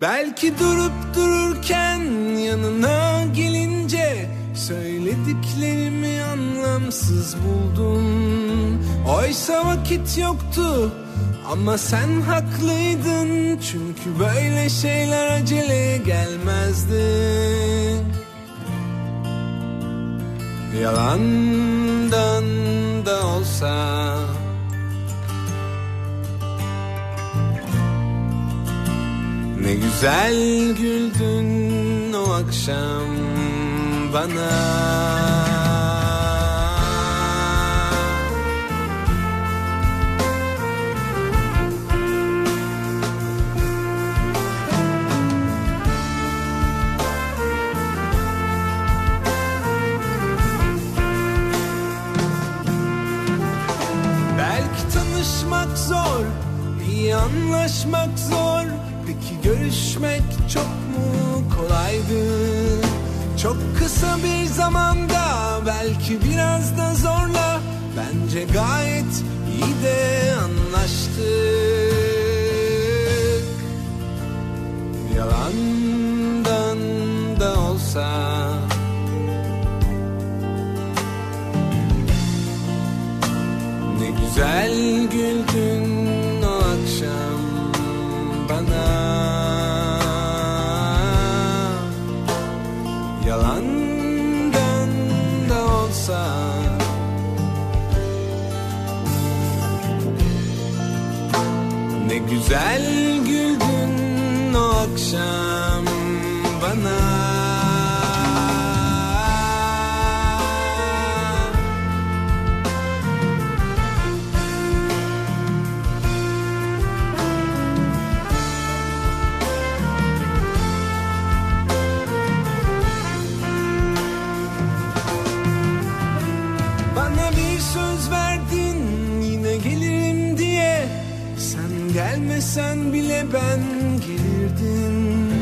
Belki durup dururken yanına gelince Söylediklerimi anlamsız buldum. Oysa vakit yoktu ama sen haklıydın. Çünkü böyle şeyler acele gelmezdi. Yalandan da olsa Ne güzel güldün o akşam bana. Belki tanışmak zor, iyi anlaşmak zor görüşmek çok mu kolaydı? Çok kısa bir zamanda belki biraz da zorla. Bence gayet iyi de anlaştık. Yalandan da olsa. Ne güzel güzel güldün o akşam bana gelmesen bile ben gelirdim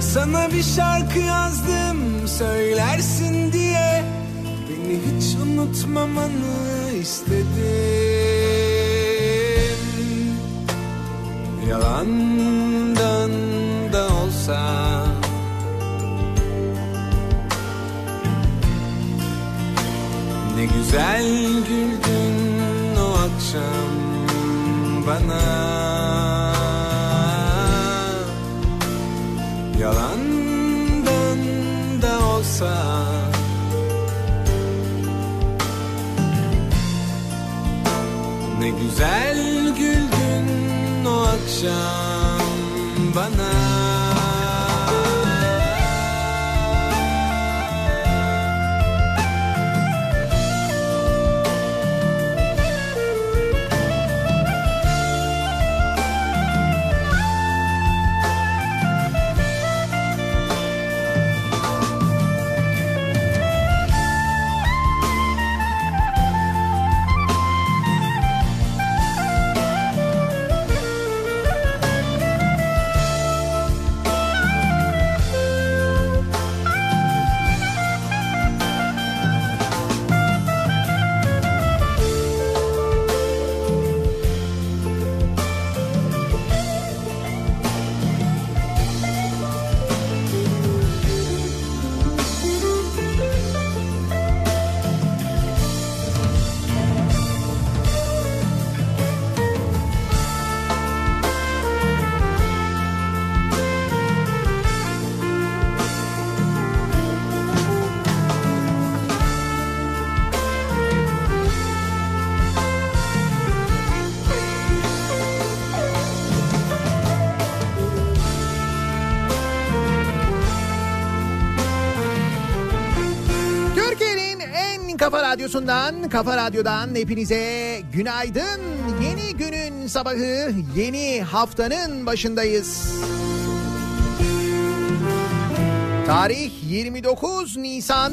Sana bir şarkı yazdım söylersin diye. Beni hiç unutmamanı istedim. Yalandan da olsa. Ne güzel güldün o akşam bana olsa. Ne güzel güldün o akşam bana radyosundan, kafa radyodan hepinize günaydın. Yeni günün sabahı, yeni haftanın başındayız. Tarih 29 Nisan.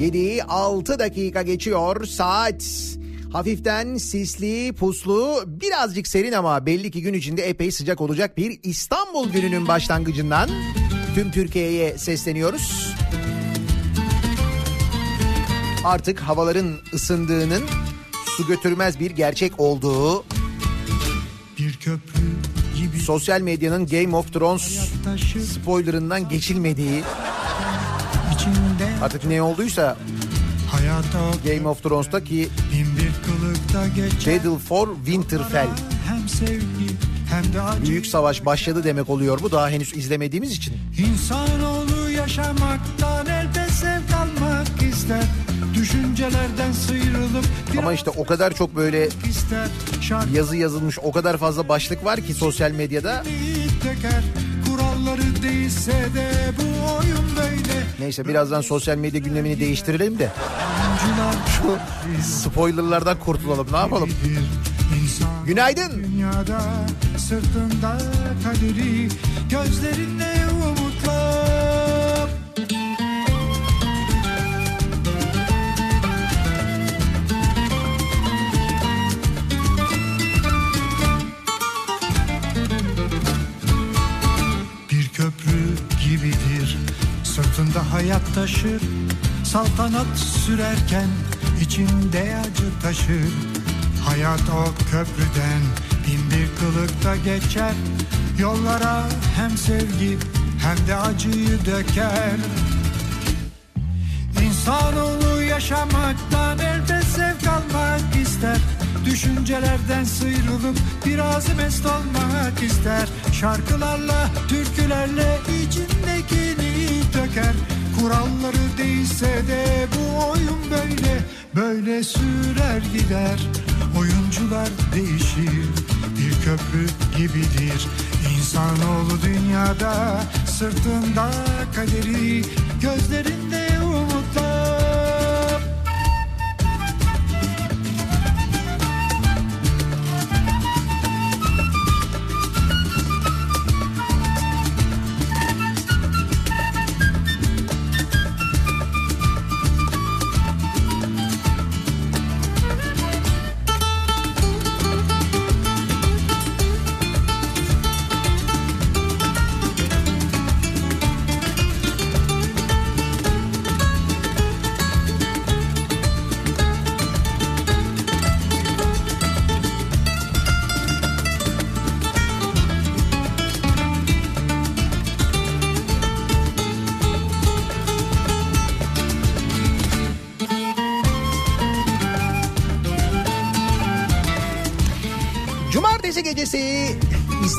7'yi 6 dakika geçiyor saat. Hafiften sisli, puslu, birazcık serin ama belli ki gün içinde epey sıcak olacak bir İstanbul gününün başlangıcından tüm Türkiye'ye sesleniyoruz. Artık havaların ısındığının su götürmez bir gerçek olduğu Bir köprü gibi sosyal medyanın Game of Thrones spoilerından geçilmediği artık ne olduysa Game of Thrones'ta ki Battle for Winterfell Büyük savaş başladı demek oluyor bu daha henüz izlemediğimiz için. İnsanoğlu yaşamaktan elde sevk almak ister. Düşüncelerden sıyrılıp Ama işte o kadar çok böyle yazı yazılmış o kadar fazla başlık var ki sosyal medyada. Kuralları değilse de bu oyun böyle. Neyse birazdan sosyal medya gündemini değiştirelim de. Şu spoilerlardan kurtulalım ne yapalım? Günaydın. dünyada sırtında kaderi gözlerinde umutlar. Taşır. Saltanat sürerken içinde acı taşır. Hayat o köprüden bin bir kılıkta geçer. Yollara hem sevgi hem de acıyı döker. İnsanoğlu yaşamaktan elde zevk almak ister. Düşüncelerden sıyrılıp biraz mest olmak ister. Şarkılarla, türkülerle içindekini döker Kuralları değilse de bu oyun böyle. Böyle sürer gider. Oyuncular değişir. Bir köprü gibidir. İnsanoğlu dünyada Sırtında kaderi Gözlerinde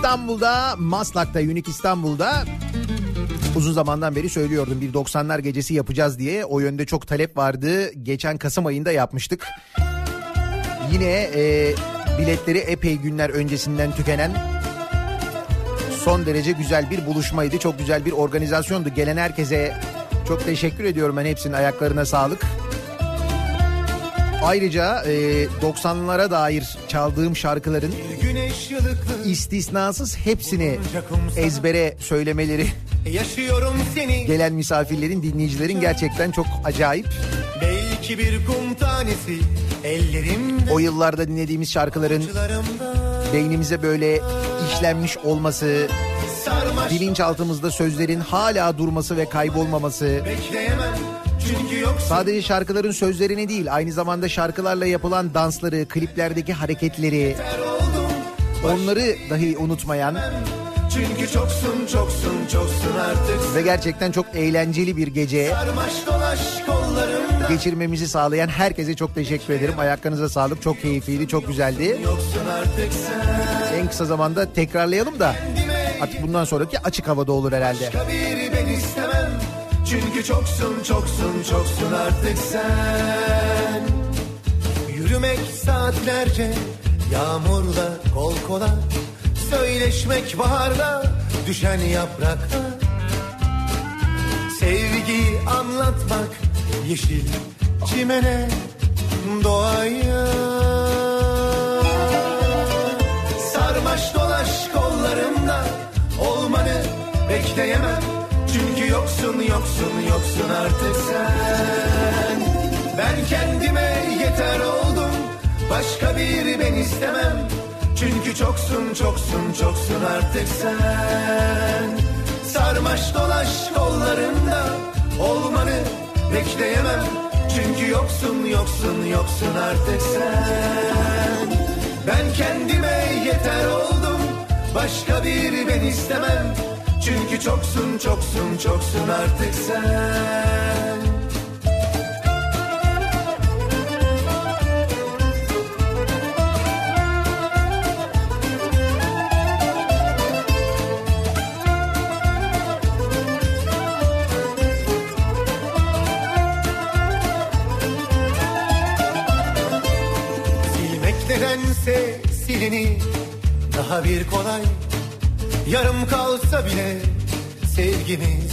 İstanbul'da Maslak'ta Unique İstanbul'da uzun zamandan beri söylüyordum bir 90'lar gecesi yapacağız diye. O yönde çok talep vardı. Geçen Kasım ayında yapmıştık. Yine e, biletleri epey günler öncesinden tükenen son derece güzel bir buluşmaydı. Çok güzel bir organizasyondu. Gelen herkese çok teşekkür ediyorum ben. Hepsinin ayaklarına sağlık Ayrıca e, 90'lara dair çaldığım şarkıların istisnasız hepsini ezbere söylemeleri Yaşıyorum seni gelen misafirlerin, dinleyicilerin gerçekten çok acayip. Belki bir kum tanesi Ellerimde O yıllarda dinlediğimiz şarkıların beynimize böyle işlenmiş olması, Sarmaş bilinçaltımızda sözlerin hala durması ve kaybolmaması, bekleyemem sadece şarkıların sözlerini değil, aynı zamanda şarkılarla yapılan dansları, kliplerdeki hareketleri, onları dahi unutmayan Çünkü çoksun çoksun çoksun artık ve gerçekten çok eğlenceli bir gece geçirmemizi sağlayan herkese çok teşekkür ederim. Ayaklarınıza sağlık. Çok keyifliydi, çok güzeldi. En kısa zamanda tekrarlayalım da artık bundan sonraki açık havada olur herhalde. Bir ben istemem Çünkü çoksun çoksun çoksun artık sen. Yürümek saatlerce Yağmurda kol kola. Söyleşmek baharda Düşen yaprakta. Sevgiyi anlatmak Yeşil çimene Doğaya Sarmaş dolaş kollarımda Olmanı bekleyemem yoksun yoksun yoksun artık sen. Ben kendime yeter oldum Başka bir ben istemem. Çünkü çoksun çoksun çoksun artık sen. Sarmaş dolaş kollarımda Olmanı bekleyemem. Çünkü yoksun yoksun yoksun artık sen. Ben kendime yeter oldum Başka bir ben istemem Çünkü çoksun çoksun çoksun artık sen. Silmek nedense silini daha bir kolay Yarım kalsa bile sevgimiz.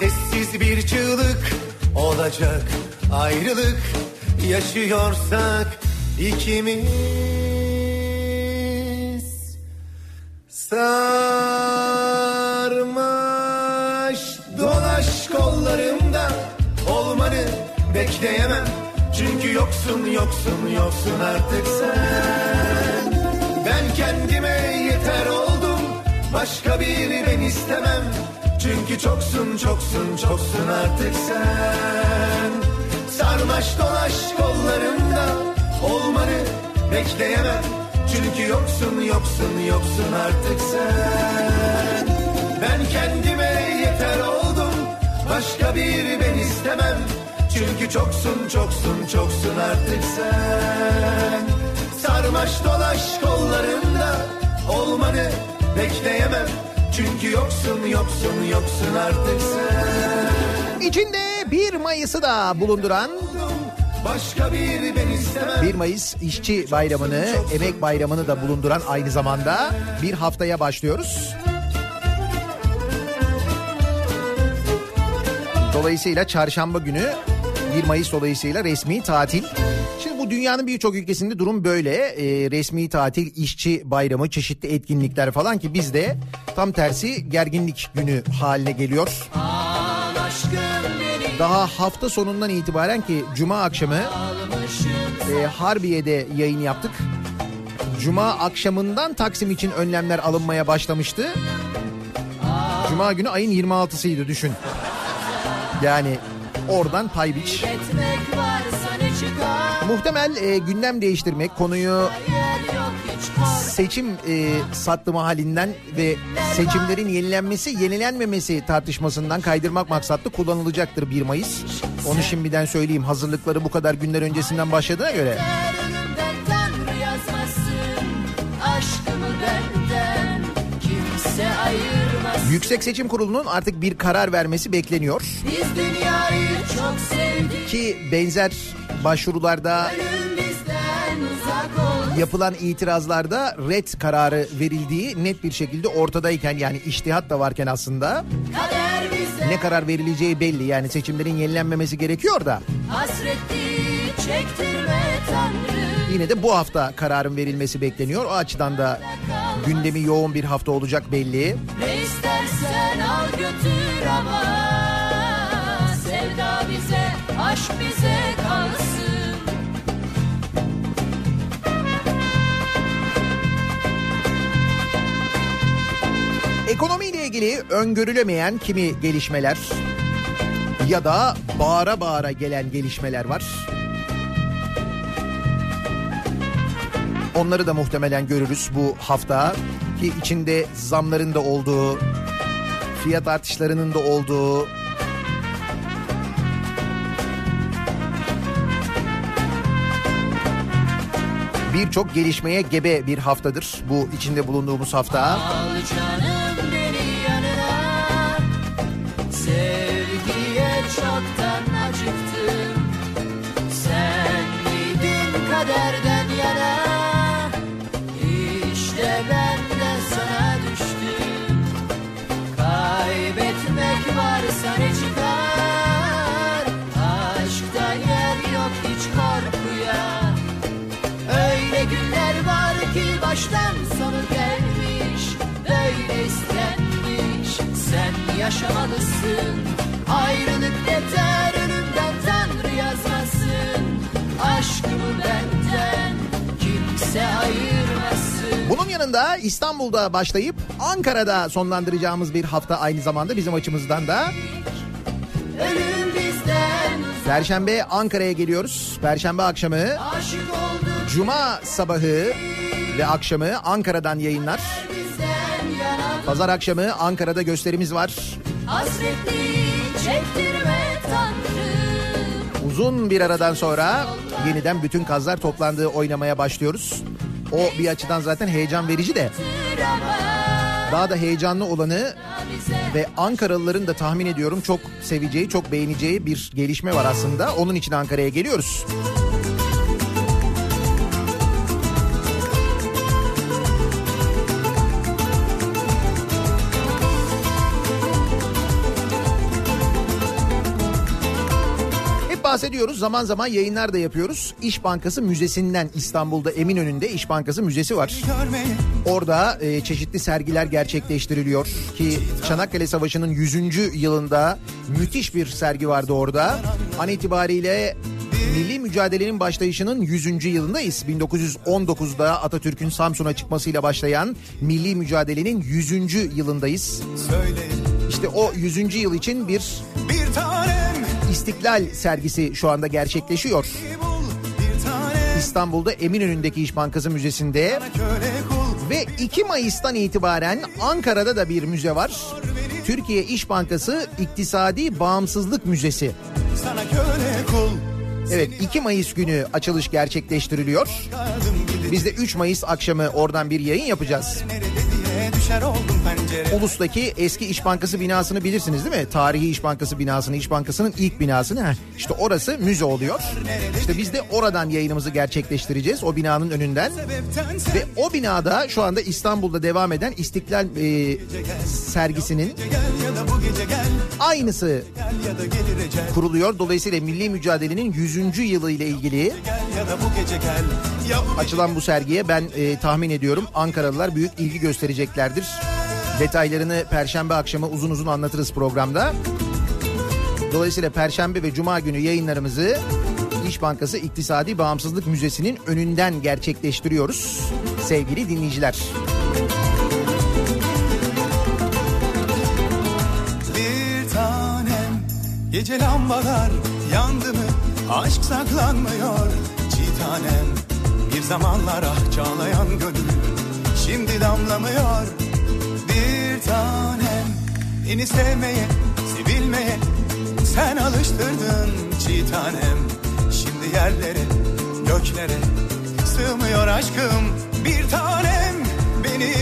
Sessiz bir çığlık olacak ayrılık. Yaşıyorsak ikimiz. Sarmaş dolaş kollarımda Olmanı bekleyemem. Çünkü yoksun yoksun yoksun artık sen. Ben kendime yeter oldum. Başka biri ben istemem. Çünkü çoksun çoksun çoksun artık sen. Sarmaş dolaş kollarımda. Olmanı bekleyemem. Çünkü yoksun yoksun yoksun artık sen. Ben kendime yeter oldum. Başka biri ben istemem. Çünkü çoksun çoksun çoksun artık sen. Sarmaş dolaş kollarımda Olmanı bekleyemem. Çünkü yoksun yoksun yoksun artık sen. İçinde 1 Mayıs'ı da bulunduran Başka biri ben istemem. 1 Mayıs İşçi Bayramı'nı, Emek Bayramı'nı da bulunduran aynı zamanda bir haftaya başlıyoruz. Dolayısıyla çarşamba günü 1 Mayıs dolayısıyla resmi tatil. Dünyanın birçok ülkesinde durum böyle. Ee, resmi tatil, işçi bayramı, çeşitli etkinlikler falan ki bizde tam tersi gerginlik günü haline geliyor. Daha hafta sonundan itibaren ki cuma akşamı e, Harbiye'de yayın yaptık. Cuma akşamından Taksim için önlemler alınmaya başlamıştı. Cuma günü ayın 26'sıydı düşün. Yani oradan pay biç. Muhtemel e, gündem değiştirmek, konuyu seçim e, sattımı halinden ve seçimlerin yenilenmesi, yenilenmemesi tartışmasından kaydırmak maksatlı kullanılacaktır 1 Mayıs. Onu şimdiden söyleyeyim. Hazırlıkları bu kadar günler öncesinden başladığına göre. Yüksek Seçim Kurulu'nun artık bir karar vermesi bekleniyor. Ki benzer başvurularda yapılan itirazlarda red kararı verildiği net bir şekilde ortadayken yani iştihat da varken aslında ne karar verileceği belli. Yani seçimlerin yenilenmemesi gerekiyor da yine de bu hafta kararın verilmesi bekleniyor. O açıdan da gündemi yoğun bir hafta olacak belli. Ne istersen al götür ama Sevda bize, aşk bize kalsın Ekonomiyle ilgili öngörülemeyen kimi gelişmeler ya da bağıra bağıra gelen gelişmeler var. Onları da muhtemelen görürüz bu hafta ki içinde zamların da olduğu, fiyat artışlarının da olduğu, birçok gelişmeye gebe bir haftadır bu içinde bulunduğumuz hafta. Al canım beni yanına. Sevgiye çoktan acıktım. Sen miydin kaderden yana? İşte ben de sana düştüm. Kaybetmek varsa ne yaşamalısın Ayrılık yeter önümden Tanrı yazmasın Aşkımı benden kimse ayırmasın Bunun yanında İstanbul'da başlayıp Ankara'da sonlandıracağımız bir hafta aynı zamanda bizim açımızdan da. Ölüm bizden uzak Perşembe Ankara'ya geliyoruz. Perşembe akşamı Cuma sabahı ve akşamı Ankara'dan yayınlar. Pazar akşamı Ankara'da gösterimiz var. Uzun bir aradan sonra yeniden bütün kazlar toplandığı oynamaya başlıyoruz. O bir açıdan zaten heyecan verici de daha da heyecanlı olanı ve Ankaralıların da tahmin ediyorum çok seveceği, çok beğeneceği bir gelişme var aslında. Onun için Ankara'ya geliyoruz. Bahsediyoruz zaman zaman yayınlar da yapıyoruz. İş Bankası Müzesi'nden İstanbul'da Eminönü'nde İş Bankası Müzesi var. Orada e, çeşitli sergiler gerçekleştiriliyor ki Çanakkale Savaşı'nın 100. yılında müthiş bir sergi vardı orada. An itibariyle milli mücadelenin başlayışının 100. yılındayız. 1919'da Atatürk'ün Samsun'a çıkmasıyla başlayan milli mücadelenin 100. yılındayız. İşte o 100. yıl için bir bir tanem İstiklal sergisi şu anda gerçekleşiyor. İstanbul'da Eminönü'ndeki İş Bankası Müzesi'nde Ve 2 Mayıs'tan itibaren Ankara'da da bir müze var. Türkiye İş Bankası İktisadi Bağımsızlık Müzesi. Evet 2 Mayıs günü açılış gerçekleştiriliyor. Biz de 3 Mayıs akşamı oradan bir yayın yapacağız. nerede diye düşer oldum Ulus'taki eski İş Bankası binasını bilirsiniz değil mi? Tarihi İş Bankası binasını, İş Bankası'nın ilk binasını. Heh, İşte orası müze oluyor. İşte biz de oradan yayınımızı gerçekleştireceğiz o binanın önünden. Ve o binada şu anda İstanbul'da devam eden İstiklal e, sergisinin aynısı kuruluyor. Dolayısıyla milli mücadelenin 100. yılı ile ilgili açılan bu sergiye ben e, tahmin ediyorum Ankaralılar büyük ilgi göstereceklerdir. Detaylarını perşembe akşamı uzun uzun anlatırız programda. Dolayısıyla perşembe ve cuma günü yayınlarımızı İş Bankası İktisadi Bağımsızlık Müzesi'nin önünden gerçekleştiriyoruz sevgili dinleyiciler. Bir tanem Gece lambalar yandı mı Aşk saklanmıyor Çiğ tanem Bir zamanlar ah çağlayan gönül Şimdi damlamıyor Bir tanem. Beni sevmeye, sevilmeye Sen alıştırdın çiğ tanem. Şimdi yerlere, göklere Sığmıyor aşkım Bir tanem. Beni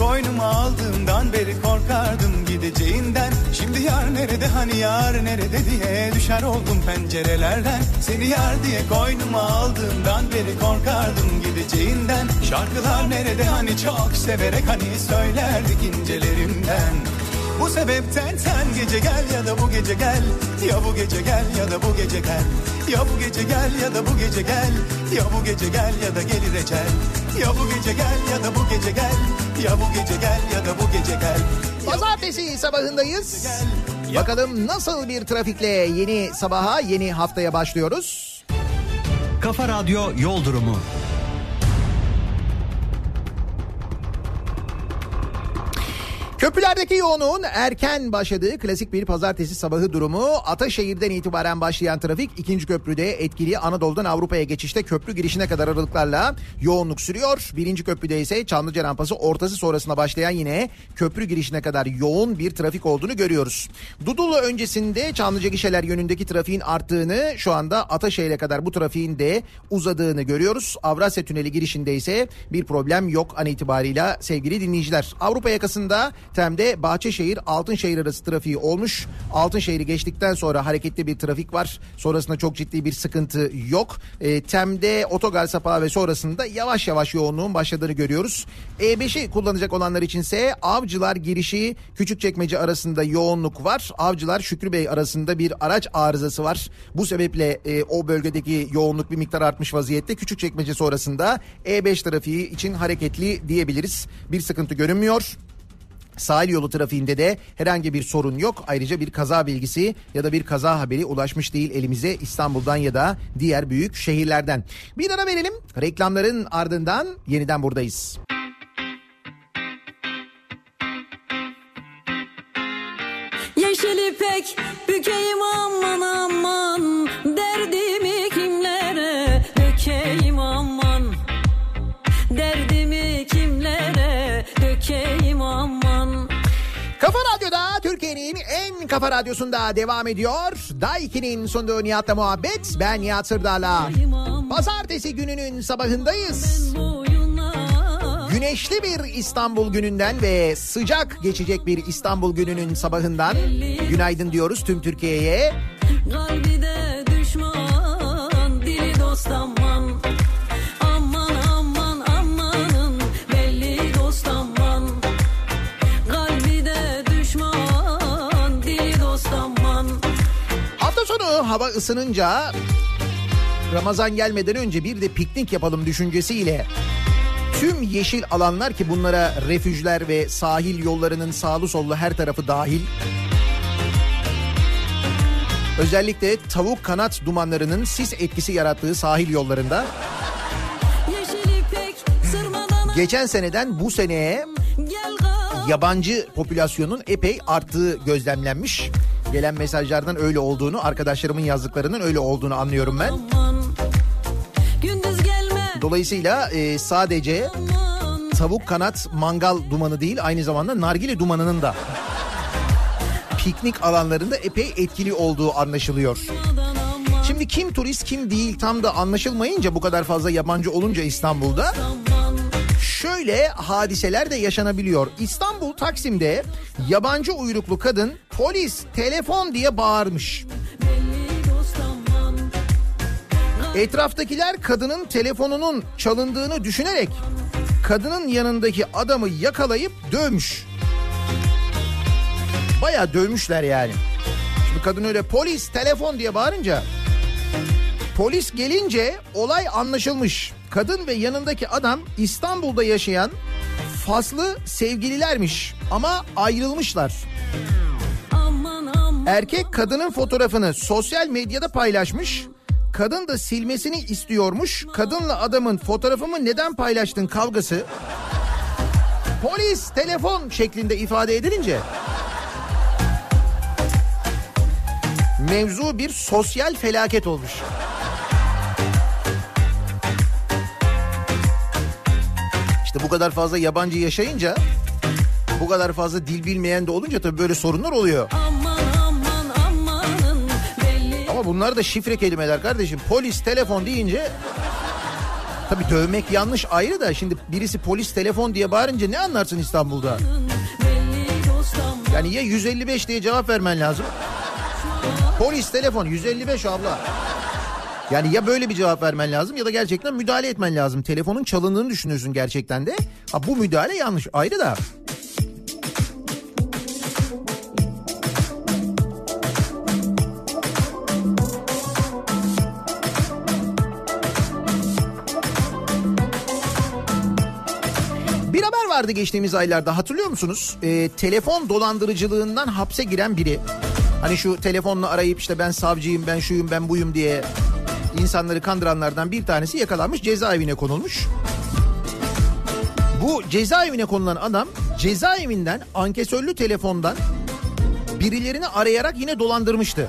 koynuma aldığımdan beri korkardım gideceğinden. Şimdi yar nerede hani yar nerede diye düşer oldum pencerelerden. Seni yar diye koynuma aldığımdan beri korkardım gideceğinden. Şarkılar nerede hani çok severek hani söylerdik incelerimden. Bu sebepten sen gece gel ya da bu gece gel. Ya bu gece gel ya da bu gece gel. Ya bu gece gel ya da bu gece gel. Ya bu gece gel ya da gelir ecel. Ya bu gece gel ya da bu gece gel Ya bu gece gel ya da bu gece gel Pazartesi sabahındayız. Bakalım nasıl bir trafikle yeni sabaha, yeni haftaya başlıyoruz. Kafa Radyo Yol Durumu. Köprülerdeki yoğunluğun erken başladığı klasik bir pazartesi sabahı durumu. Ataşehir'den itibaren başlayan trafik ikinci köprüde etkili Anadolu'dan Avrupa'ya geçişte köprü girişine kadar aralıklarla yoğunluk sürüyor. Birinci köprüde ise Çamlıca rampası ortası sonrasında başlayan yine köprü girişine kadar yoğun bir trafik olduğunu görüyoruz. Dudullu öncesinde Çamlıca gişeler yönündeki trafiğin arttığını şu anda Ataşehir'e kadar bu trafiğin de uzadığını görüyoruz. Avrasya Tüneli girişinde ise bir problem yok an itibarıyla sevgili dinleyiciler. Avrupa yakasında Tem'de Bahçeşehir Altınşehir arası trafiği olmuş. Altınşehir'i geçtikten sonra hareketli bir trafik var. Sonrasında çok ciddi bir sıkıntı yok. E, Tem'de otogar sapağı ve sonrasında yavaş yavaş yoğunluğun başladığını görüyoruz. E5'i kullanacak olanlar içinse Avcılar girişi Küçükçekmece arasında yoğunluk var. Avcılar Şükrü Bey arasında bir araç arızası var. Bu sebeple e, o bölgedeki yoğunluk bir miktar artmış vaziyette. Küçükçekmece sonrasında E5 trafiği için hareketli diyebiliriz. Bir sıkıntı görünmüyor. Sahil yolu trafiğinde de herhangi bir sorun yok. Ayrıca bir kaza bilgisi ya da bir kaza haberi ulaşmış değil elimize İstanbul'dan ya da diğer büyük şehirlerden. Bir ara verelim. Reklamların ardından yeniden buradayız. Yeşil ipek bükeyim aman aman Türkiye'nin en kafa radyosunda devam ediyor. Daiki'nin sunduğu Nihat'la muhabbet. Ben Nihat Sırdar'la. Pazartesi gününün sabahındayız. Güneşli bir İstanbul gününden ve sıcak geçecek bir İstanbul gününün sabahından günaydın diyoruz tüm Türkiye'ye. Kalbi de düşman dili dost ısınınca Ramazan gelmeden önce bir de piknik yapalım düşüncesiyle tüm yeşil alanlar ki bunlara refüjler ve sahil yollarının sağlı sollu her tarafı dahil. Özellikle tavuk kanat dumanlarının sis etkisi yarattığı sahil yollarında. Geçen seneden bu seneye yabancı popülasyonun epey arttığı gözlemlenmiş. Gelen mesajlardan öyle olduğunu, arkadaşlarımın yazdıklarının öyle olduğunu anlıyorum ben. Dolayısıyla e, sadece tavuk kanat mangal dumanı değil aynı zamanda nargile dumanının da piknik alanlarında epey etkili olduğu anlaşılıyor. Şimdi kim turist kim değil tam da anlaşılmayınca bu kadar fazla yabancı olunca İstanbul'da aman şöyle hadiseler de yaşanabiliyor. İstanbul Taksim'de yabancı uyruklu kadın polis telefon diye bağırmış. Etraftakiler kadının telefonunun çalındığını düşünerek kadının yanındaki adamı yakalayıp dövmüş. Baya dövmüşler yani. Şimdi kadın öyle polis telefon diye bağırınca polis gelince olay anlaşılmış. Kadın ve yanındaki adam İstanbul'da yaşayan Faslı sevgililermiş ama ayrılmışlar. Erkek kadının fotoğrafını sosyal medyada paylaşmış. Kadın da silmesini istiyormuş. Kadınla adamın fotoğrafımı neden paylaştın kavgası. Polis telefon şeklinde ifade edilince mevzu bir sosyal felaket olmuş. İşte bu kadar fazla yabancı yaşayınca bu kadar fazla dil bilmeyen de olunca tabii böyle sorunlar oluyor. aman aman amanın Ama bunlar da şifre kelimeler kardeşim. Polis telefon deyince tabii dövmek yanlış ayrı da şimdi birisi polis telefon diye bağırınca ne anlarsın İstanbul'da? Yani ya 155 diye cevap vermen lazım. Polis telefon 155 abla. Yani ya böyle bir cevap vermen lazım ya da gerçekten müdahale etmen lazım. Telefonun çalındığını düşünüyorsun gerçekten de. Ha bu müdahale yanlış ayrı da. Bir haber vardı geçtiğimiz aylarda hatırlıyor musunuz? Ee, telefon dolandırıcılığından hapse giren biri. Hani şu telefonla arayıp işte ben savcıyım, ben şuyum, ben buyum diye insanları kandıranlardan bir tanesi yakalanmış cezaevine konulmuş. Bu cezaevine konulan adam cezaevinden ankesörlü telefondan birilerini arayarak yine dolandırmıştı.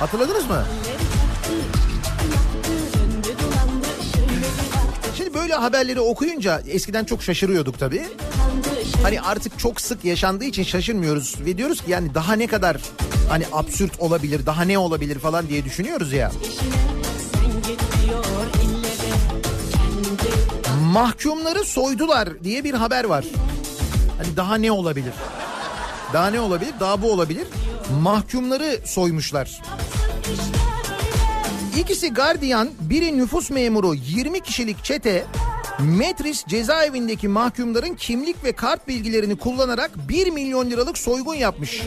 Hatırladınız mı? Şimdi böyle haberleri okuyunca eskiden çok şaşırıyorduk tabii. Hani artık çok sık yaşandığı için şaşırmıyoruz ve diyoruz ki yani daha ne kadar hani absürt olabilir, daha ne olabilir falan diye düşünüyoruz ya. Mahkumları soydular diye bir haber var. Hani daha ne olabilir? Daha ne olabilir? Daha bu olabilir. Mahkumları soymuşlar. İkisi gardiyan, biri nüfus memuru 20 kişilik çete Metris cezaevindeki mahkumların kimlik ve kart bilgilerini kullanarak 1 milyon liralık soygun yapmış.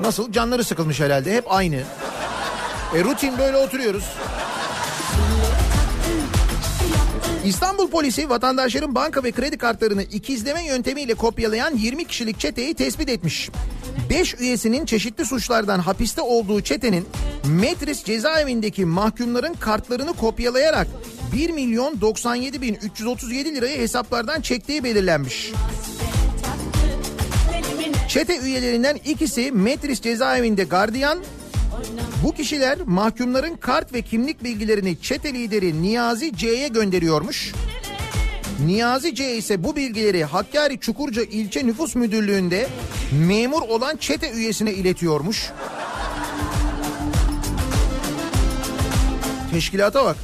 Nasıl? Canları sıkılmış herhalde. Hep aynı. E rutin böyle oturuyoruz. İstanbul polisi vatandaşların banka ve kredi kartlarını ikizleme yöntemiyle kopyalayan 20 kişilik çeteyi tespit etmiş. 5 üyesinin çeşitli suçlardan hapiste olduğu çetenin Metris cezaevindeki mahkumların kartlarını kopyalayarak 1 milyon 97 bin 337 lirayı hesaplardan çektiği belirlenmiş. Çete üyelerinden ikisi Metris cezaevinde gardiyan, bu kişiler mahkumların kart ve kimlik bilgilerini çete lideri Niyazi C'ye gönderiyormuş. Niyazi C ise bu bilgileri Hakkari Çukurca İlçe Nüfus Müdürlüğü'nde memur olan çete üyesine iletiyormuş. Teşkilata bak.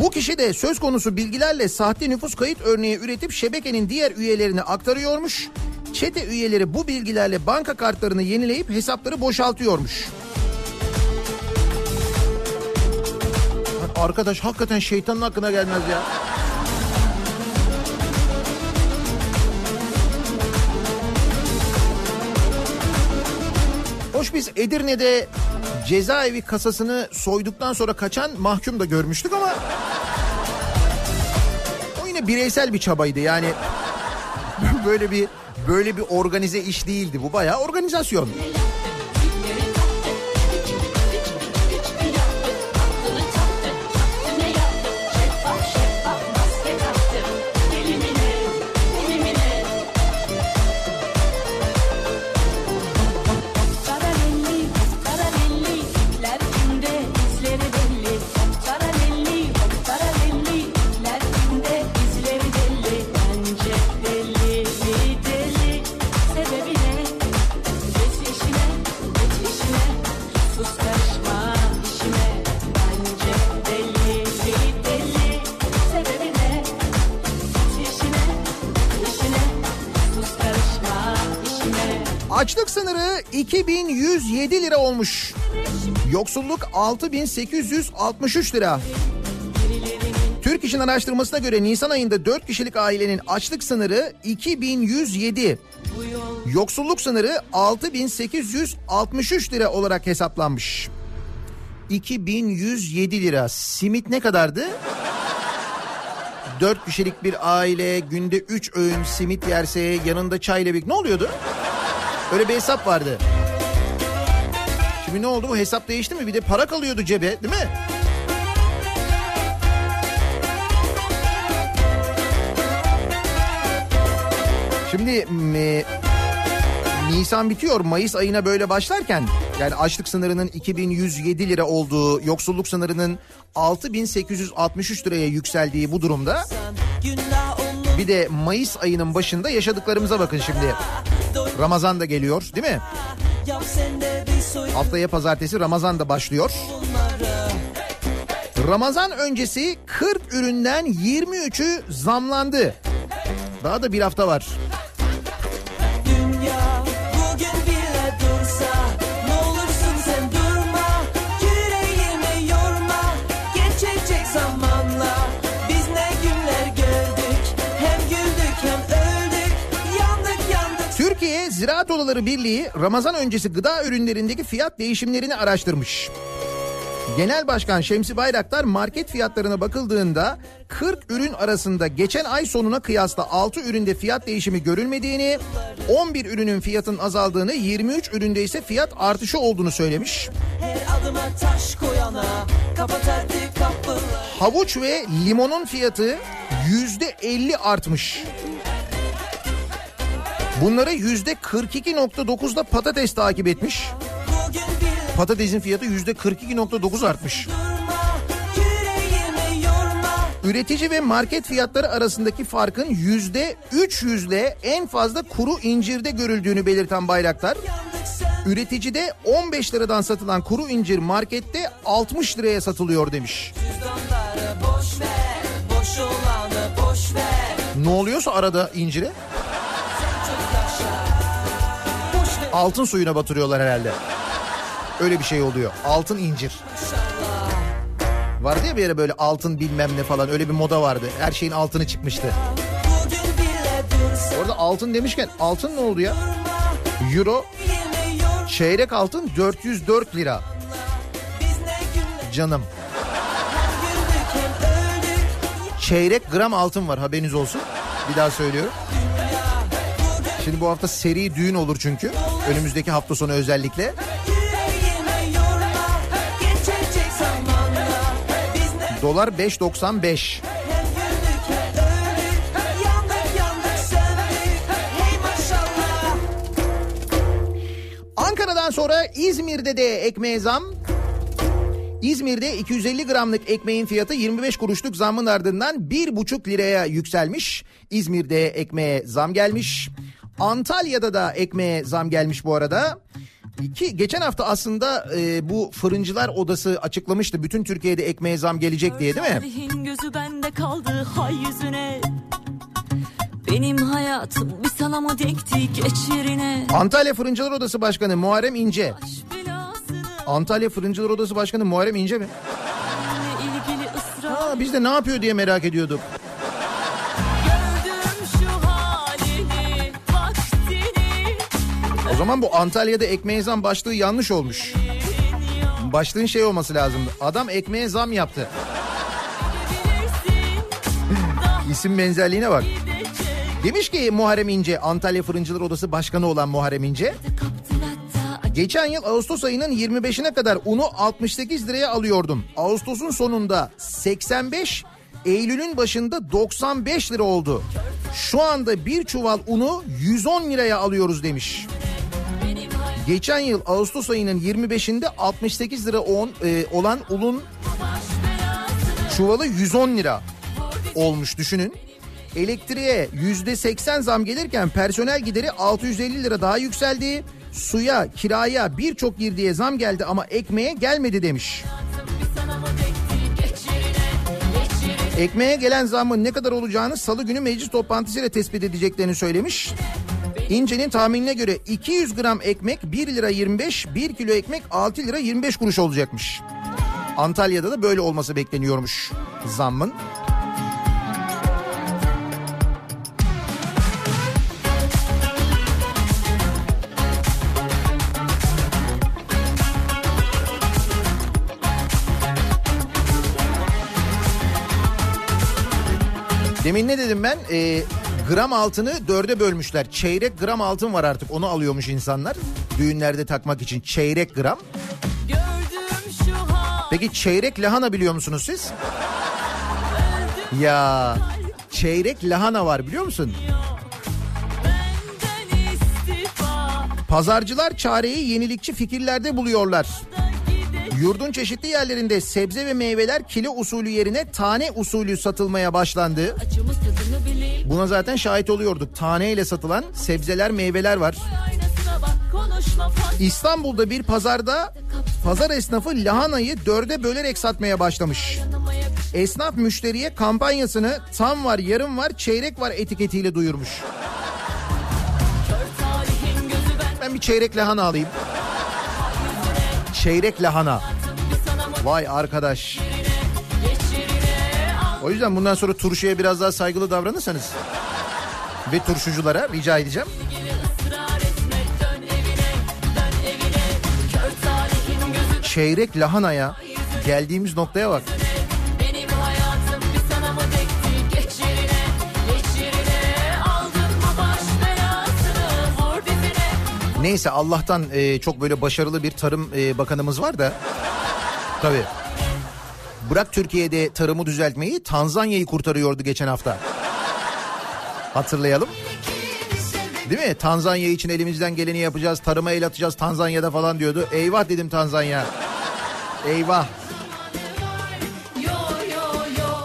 Bu kişi de söz konusu bilgilerle sahte nüfus kayıt örneği üretip şebekenin diğer üyelerine aktarıyormuş. Çete üyeleri bu bilgilerle banka kartlarını yenileyip hesapları boşaltıyormuş. Arkadaş hakikaten şeytanın hakkına gelmez ya. Hoş biz Edirne'de cezaevi kasasını soyduktan sonra kaçan mahkum da görmüştük ama o yine bireysel bir çabaydı yani böyle bir böyle bir organize iş değildi bu bayağı organizasyon. Sınırı 2107 lira olmuş. Yoksulluk 6863 lira. Türk İş'in araştırmasına göre Nisan ayında 4 kişilik ailenin açlık sınırı 2107. Yoksulluk sınırı 6863 lira olarak hesaplanmış. 2107 lira. Simit ne kadardı? 4 kişilik bir aile günde 3 öğün simit yerse yanında çayla bir ne oluyordu? Öyle bir hesap vardı. Şimdi ne oldu bu hesap değişti mi? Bir de para kalıyordu cebe değil mi? Şimdi e, Nisan bitiyor. Mayıs ayına böyle başlarken yani açlık sınırının 2107 lira olduğu, yoksulluk sınırının 6863 liraya yükseldiği bu durumda bir de Mayıs ayının başında yaşadıklarımıza bakın şimdi. Ramazan da geliyor değil mi? Haftaya pazartesi Ramazan da başlıyor. Ramazan öncesi 40 üründen 23'ü zamlandı. Daha da bir hafta var. Ziraat Odaları Birliği Ramazan öncesi gıda ürünlerindeki fiyat değişimlerini araştırmış. Genel Başkan Şemsi Bayraktar market fiyatlarına bakıldığında 40 ürün arasında geçen ay sonuna kıyasla 6 üründe fiyat değişimi görülmediğini, 11 ürünün fiyatın azaldığını, 23 üründe ise fiyat artışı olduğunu söylemiş. Koyana Havuç ve limonun fiyatı %50 artmış. Bunları %42.9'da patates takip etmiş. Patatesin fiyatı %42.9 artmış. Üretici ve market fiyatları arasındaki farkın yüzde 300'le en fazla kuru incirde görüldüğünü belirten Bayraktar. Üreticide 15 liradan satılan kuru incir markette 60 liraya satılıyor demiş. Boş ver Boş boş ver Ne oluyorsa arada incire altın suyuna batırıyorlar herhalde. Öyle bir şey oluyor. Altın incir. Vardı ya bir yere böyle altın bilmem ne falan öyle bir moda vardı. Her şeyin altını çıkmıştı. Orada altın demişken altın ne oldu ya? Euro çeyrek altın 404 lira. Canım. çeyrek gram altın var haberiniz olsun. Bir daha söylüyorum. Şimdi bu hafta seri düğün olur çünkü. Önümüzdeki hafta sonu özellikle. Dolar 5.95. hem güldük hem öldük Yandık yandık söndük Hey maşallah Ankara'dan sonra İzmir'de de ekmeğe zam. İzmir'de 250 gramlık ekmeğin fiyatı 25 kuruşluk zammın ardından 1,5 liraya yükselmiş. İzmir'de ekmeğe zam gelmiş. Antalya'da da ekmeğe zam gelmiş bu arada. Ki geçen hafta aslında e, bu fırıncılar odası açıklamıştı bütün Türkiye'de ekmeğe zam gelecek diye değil mi? Gözü bende kaldı hay yüzüne Benim hayatım bir sana mı dekti geçirine Antalya Fırıncılar Odası Başkanı Muharrem İnce. Antalya Fırıncılar Odası Başkanı Muharrem İnce mi? Ha, biz de ne yapıyor diye merak ediyorduk. Zaman bu Antalya'da ekmeğe zam başlığı yanlış olmuş. Başlığın şey olması lazımdı. Adam ekmeğe zam yaptı. İsim benzerliğine bak. Demiş ki Muharrem İnce, Antalya Fırıncılar Odası Başkanı olan Muharrem İnce. Geçen yıl Ağustos ayının 25'ine kadar unu 68 liraya alıyordum. Ağustos'un sonunda 85, Eylül'ün başında 95 lira oldu. Şu anda bir çuval unu 110 liraya alıyoruz demiş. Geçen yıl Ağustos ayının 25'inde 68 lira on, e, olan unun çuvalı 110 lira olmuş düşünün. Elektriğe yüzde 80 zam gelirken personel gideri 650 lira daha yükseldi. Suya, kiraya birçok girdiye zam geldi ama ekmeğe gelmedi demiş. Ekmeğe gelen zammın ne kadar olacağını salı günü meclis toplantısıyla tespit edeceklerini söylemiş. İnce'nin tahminine göre 200 gram ekmek 1 lira 25, 1 kilo ekmek 6 lira 25 kuruş olacakmış. Antalya'da da böyle olması bekleniyormuş zammın. Demin ne dedim ben? Ee, gram altını dörde bölmüşler. Çeyrek gram altın var artık onu alıyormuş insanlar. Düğünlerde takmak için çeyrek gram. Peki çeyrek lahana biliyor musunuz siz? Ya çeyrek lahana var biliyor musun? Pazarcılar çareyi yenilikçi fikirlerde buluyorlar. Yurdun çeşitli yerlerinde sebze ve meyveler kilo usulü yerine tane usulü satılmaya başlandı. Buna zaten şahit oluyorduk. Taneyle satılan sebzeler, meyveler var. İstanbul'da bir pazarda pazar esnafı lahanayı dörde bölerek satmaya başlamış. Esnaf müşteriye kampanyasını tam var, yarım var, çeyrek var etiketiyle duyurmuş. Ben bir çeyrek lahana alayım. Çeyrek lahana. Vay arkadaş. O yüzden bundan sonra turşuya biraz daha saygılı davranırsanız ve turşuculara rica edeceğim. Çeyrek lahanaya geldiğimiz noktaya bak. Neyse Allah'tan e, çok böyle başarılı bir tarım e, bakanımız var da. Tabii. Bırak Türkiye'de tarımı düzeltmeyi Tanzanya'yı kurtarıyordu geçen hafta. Hatırlayalım. Değil mi? Tanzanya için elimizden geleni yapacağız. Tarıma el atacağız Tanzanya'da falan diyordu. Eyvah dedim Tanzanya. Eyvah.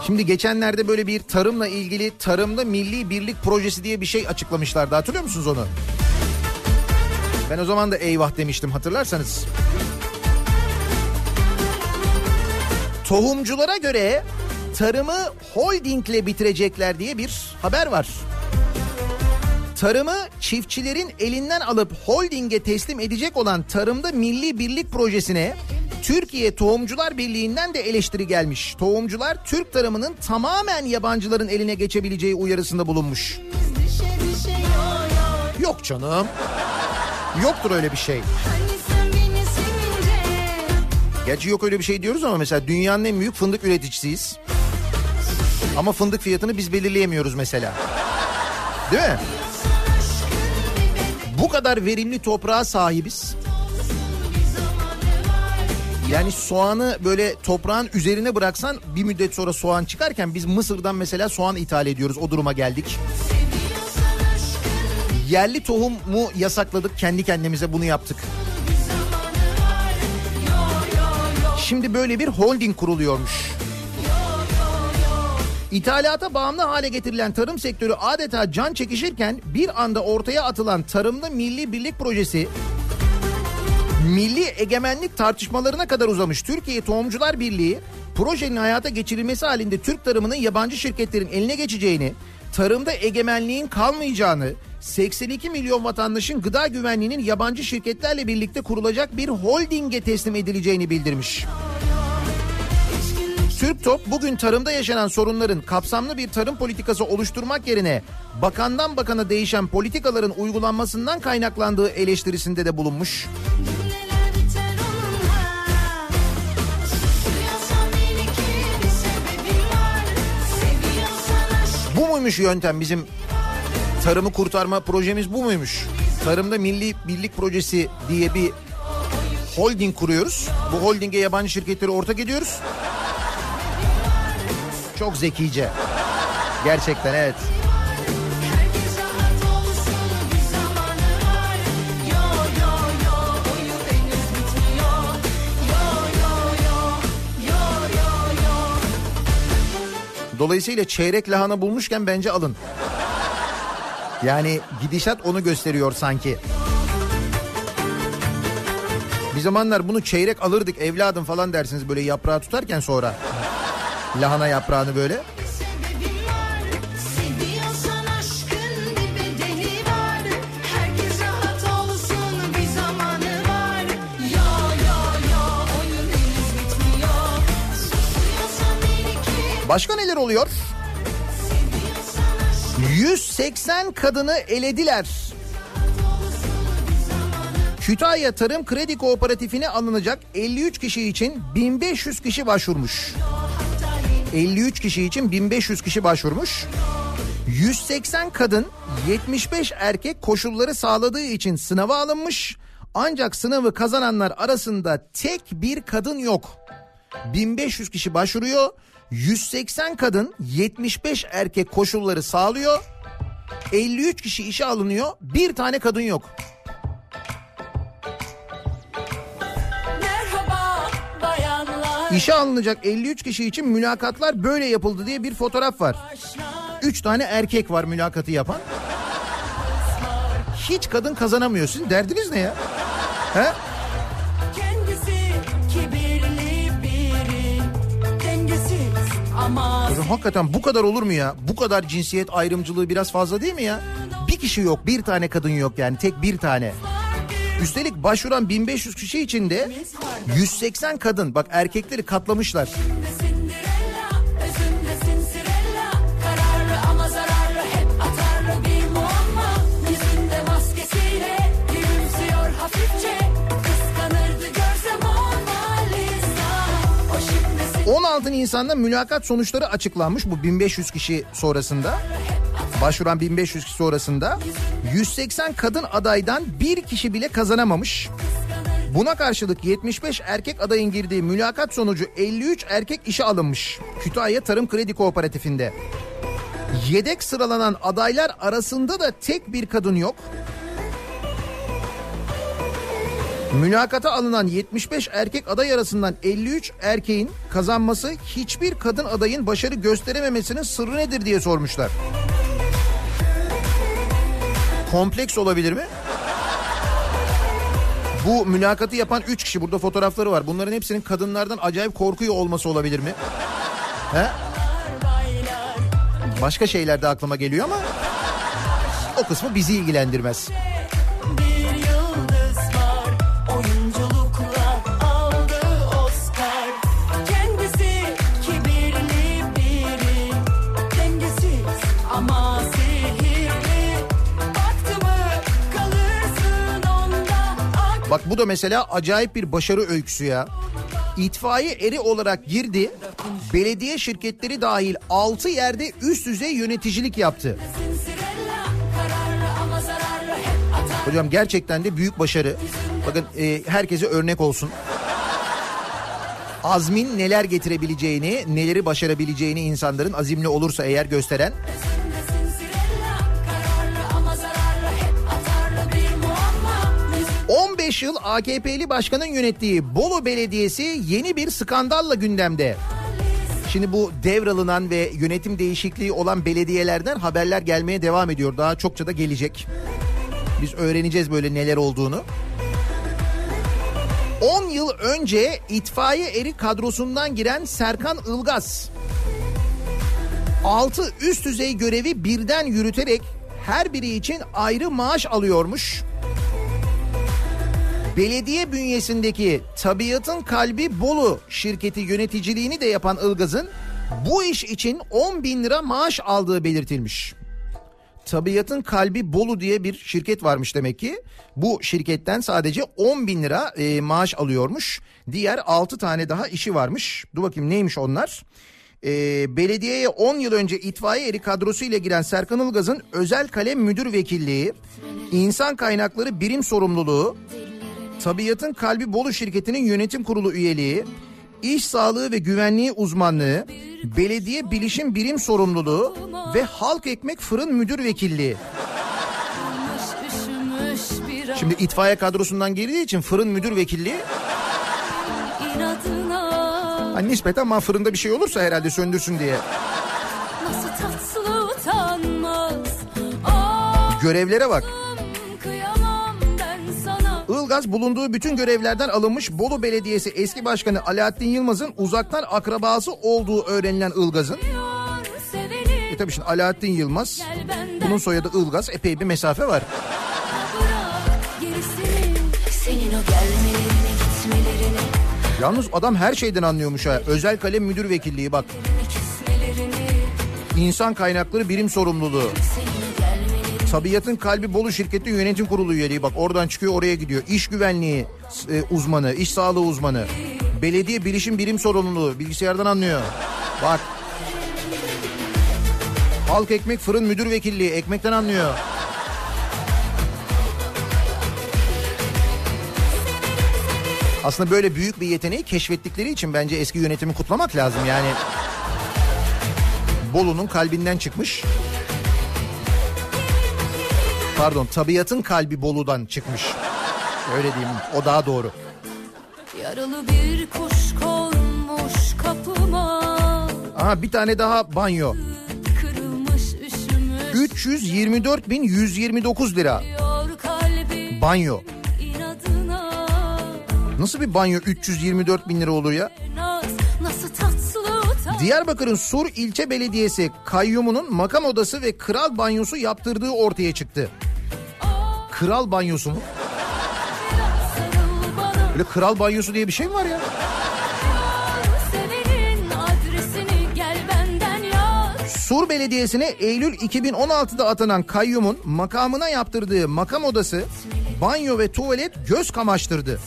Şimdi geçenlerde böyle bir tarımla ilgili tarımda milli birlik projesi diye bir şey açıklamışlardı. Hatırlıyor musunuz onu? Ben o zaman da eyvah demiştim hatırlarsanız. Tohumculara göre tarımı holdingle bitirecekler diye bir haber var. Tarımı çiftçilerin elinden alıp holdinge teslim edecek olan Tarımda Milli Birlik projesine Türkiye Tohumcular Birliği'nden de eleştiri gelmiş. Tohumcular Türk tarımının tamamen yabancıların eline geçebileceği uyarısında bulunmuş. Yok canım. Yoktur öyle bir şey. Gerçi yok öyle bir şey diyoruz ama mesela dünyanın en büyük fındık üreticisiyiz. Ama fındık fiyatını biz belirleyemiyoruz mesela. Değil mi? Bu kadar verimli toprağa sahibiz. Yani soğanı böyle toprağın üzerine bıraksan bir müddet sonra soğan çıkarken biz Mısır'dan mesela soğan ithal ediyoruz. O duruma geldik. Yerli tohumu yasakladık. Kendi kendimize bunu yaptık. Şimdi böyle bir holding kuruluyormuş. İthalata bağımlı hale getirilen tarım sektörü adeta can çekişirken bir anda ortaya atılan Tarımda Milli Birlik Projesi milli egemenlik tartışmalarına kadar uzamış Türkiye Tohumcular Birliği projenin hayata geçirilmesi halinde Türk tarımının yabancı şirketlerin eline geçeceğini, tarımda egemenliğin kalmayacağını, 82 milyon vatandaşın gıda güvenliğinin yabancı şirketlerle birlikte kurulacak bir holdinge teslim edileceğini bildirmiş. Türk Top bugün tarımda yaşanan sorunların kapsamlı bir tarım politikası oluşturmak yerine bakandan bakana değişen politikaların uygulanmasından kaynaklandığı eleştirisinde de bulunmuş. Bu muymuş yöntem bizim tarımı kurtarma projemiz bu muymuş? Tarımda Milli Birlik Projesi diye bir holding kuruyoruz. Bu holdinge yabancı şirketleri ortak ediyoruz. Çok zekice. Gerçekten evet. Dolayısıyla çeyrek lahana bulmuşken bence alın. Yani gidişat onu gösteriyor sanki. Bir zamanlar bunu çeyrek alırdık evladım falan dersiniz böyle yaprağı tutarken sonra. Lahana yaprağını böyle. Başka neler oluyor? Seviyorsan aşk 180 kadını elediler. Kütahya Tarım Kredi Kooperatifine alınacak 53 kişi için 1500 kişi başvurmuş. 53 kişi için 1500 kişi başvurmuş. 180 kadın 75 erkek koşulları sağladığı için sınava alınmış. Ancak sınavı kazananlar arasında tek bir kadın yok. 1500 kişi başvuruyor. 180 kadın 75 erkek koşulları sağlıyor. 53 kişi işe alınıyor. Bir tane kadın yok. İşe alınacak 53 kişi için mülakatlar böyle yapıldı diye bir fotoğraf var. 3 tane erkek var mülakatı yapan. Hiç kadın kazanamıyor. Sizin derdiniz ne ya? He? Kızım hakikaten bu kadar olur mu ya? Bu kadar cinsiyet ayrımcılığı biraz fazla değil mi ya? Bir kişi yok, bir tane kadın yok yani tek bir tane. Üstelik başvuran 1500 kişi içinde 180 kadın bak erkekleri katlamışlar. 16 Nisan'da mülakat sonuçları açıklanmış bu 1500 kişi sonrasında. Başvuran 1500 kişi sonrasında 180 kadın adaydan bir kişi bile kazanamamış. Buna karşılık 75 erkek adayın girdiği mülakat sonucu 53 erkek işe alınmış. Kütahya Tarım Kredi Kooperatifinde. Yedek sıralanan adaylar arasında da tek bir kadın yok. Mülakata alınan 75 erkek aday arasından 53 erkeğin kazanması hiçbir kadın adayın başarı gösterememesinin sırrı nedir diye sormuşlar. Kompleks olabilir mi? Bu mülakatı yapan 3 kişi burada fotoğrafları var. Bunların hepsinin kadınlardan acayip korkuyor olması olabilir mi? He? Başka şeyler de aklıma geliyor ama o kısmı bizi ilgilendirmez. Bak bu da mesela acayip bir başarı öyküsü ya. itfaiye eri olarak girdi. Belediye şirketleri dahil 6 yerde üst düzey yöneticilik yaptı. Hocam gerçekten de büyük başarı. Bakın e, herkese örnek olsun. Azmin neler getirebileceğini, neleri başarabileceğini insanların azimli olursa eğer gösteren 15 yıl AKP'li başkanın yönettiği Bolu Belediyesi yeni bir skandalla gündemde. Şimdi bu devralınan ve yönetim değişikliği olan belediyelerden haberler gelmeye devam ediyor. Daha çokça da gelecek. Biz öğreneceğiz böyle neler olduğunu. 10 yıl önce itfaiye eri kadrosundan giren Serkan Ilgaz 6 üst düzey görevi birden yürüterek her biri için ayrı maaş alıyormuş. Belediye bünyesindeki Tabiatın Kalbi Bolu şirketi yöneticiliğini de yapan Ilgaz'ın bu iş için 10 bin lira maaş aldığı belirtilmiş. Tabiatın Kalbi Bolu diye bir şirket varmış demek ki. Bu şirketten sadece 10 bin lira e, maaş alıyormuş. Diğer 6 tane daha işi varmış. Dur bakayım neymiş onlar? E, belediyeye 10 yıl önce itfaiye eri kadrosu ile giren Serkan Ilgaz'ın özel kalem müdür vekilliği, insan kaynakları birim sorumluluğu, Tabiatın Kalbi Bolu şirketinin yönetim kurulu üyeliği, iş sağlığı ve güvenliği uzmanlığı, belediye bilişim birim sorumluluğu ve halk ekmek fırın müdür vekilliği. Şimdi itfaiye kadrosundan girdiği için fırın müdür vekilliği hani nispeten ama fırında bir şey olursa herhalde söndürsün diye. Görevlere bak. Ilgaz bulunduğu bütün görevlerden alınmış Bolu Belediyesi eski başkanı Alaaddin Yılmaz'ın uzaktan akrabası olduğu öğrenilen Ilgaz'ın. E tabii şimdi Alaaddin Yılmaz, bunun soyadı Ilgaz epey bir mesafe var. Yalnız adam her şeyden anlıyormuş ha. Özel kalem müdür vekilliği bak. İnsan kaynakları birim sorumluluğu. Tabiatın Kalbi Bolu Şirketi Yönetim Kurulu üyeliği bak oradan çıkıyor oraya gidiyor. İş güvenliği e, uzmanı, iş sağlığı uzmanı. Belediye bilişim birim sorumluluğu bilgisayardan anlıyor. Bak. Halk ekmek fırın müdür vekilliği ekmekten anlıyor. Aslında böyle büyük bir yeteneği keşfettikleri için bence eski yönetimi kutlamak lazım yani. Bolu'nun kalbinden çıkmış. Pardon tabiatın kalbi Bolu'dan çıkmış. Öyle diyeyim o daha doğru. Yaralı bir kuş konmuş kapıma Aha bir tane daha banyo. Kırılmış üşümüş 324.129 lira banyo. Nasıl bir banyo 324 bin lira olur ya? Nasıl tatlı Diyarbakır'ın Sur ilçe belediyesi kayyumunun makam odası ve kral banyosu yaptırdığı ortaya çıktı. Kral banyosu mu? Öyle kral banyosu diye bir şey mi var ya? Sur Belediyesi'ne Eylül 2016'da atanan kayyumun makamına yaptırdığı makam odası, banyo ve tuvalet göz kamaştırdı.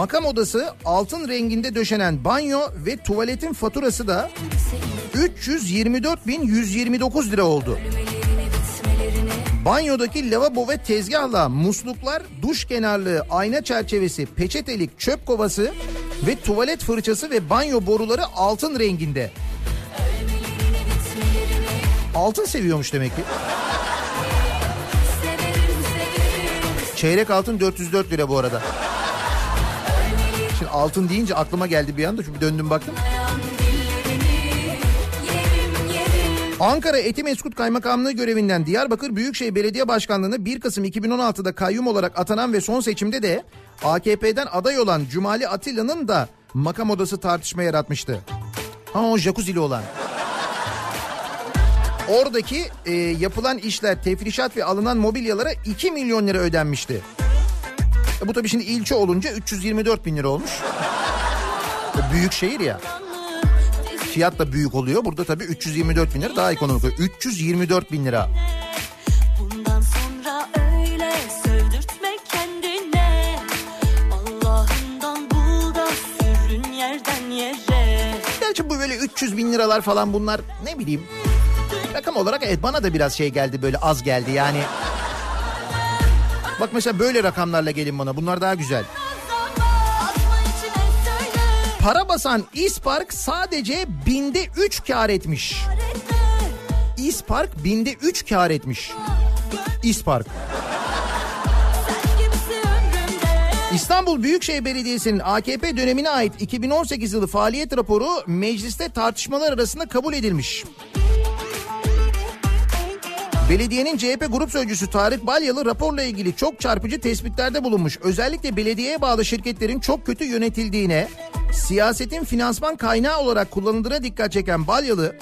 Makam odası altın renginde döşenen banyo ve tuvaletin faturası da 324.129 lira oldu. Banyodaki lavabo ve tezgahla musluklar, duş kenarlığı, ayna çerçevesi, peçetelik, çöp kovası ve tuvalet fırçası ve banyo boruları altın renginde. Altın seviyormuş demek ki. Çeyrek altın 404 lira bu arada. Altın deyince aklıma geldi bir anda çünkü döndüm baktım. Ankara Etimeskut Kaymakamlığı görevinden Diyarbakır Büyükşehir Belediye Başkanlığı'na 1 Kasım 2016'da kayyum olarak atanan ve son seçimde de AKP'den aday olan Cumali Atilla'nın da makam odası tartışma yaratmıştı. Ha o jacuzzi'li olan. Oradaki e, yapılan işler, tefrişat ve alınan mobilyalara 2 milyon lira ödenmişti. E, bu tabii şimdi ilçe olunca 324 bin lira olmuş. E, büyük şehir ya. Fiyat da büyük oluyor. Burada tabii 324 bin lira daha ekonomik. oluyor. 324 bin lira. Da sür böyle 300 bin liralar falan bunlar ne bileyim. Rakam olarak evet bana da biraz şey geldi böyle az geldi yani. Bak mesela böyle rakamlarla gelin bana bunlar daha güzel. Para basan İspark sadece binde 3 kar etmiş. İspark binde 3 kar etmiş. İspark. İstanbul Büyükşehir Belediyesi'nin AKP dönemine ait 2018 yılı faaliyet raporu mecliste tartışmalar arasında kabul edilmiş. Belediyenin CHP grup sözcüsü Tarık Balyalı raporla ilgili çok çarpıcı tespitlerde bulunmuş. Özellikle belediyeye bağlı şirketlerin çok kötü yönetildiğine, siyasetin finansman kaynağı olarak kullanıldığına dikkat çeken Balyalı,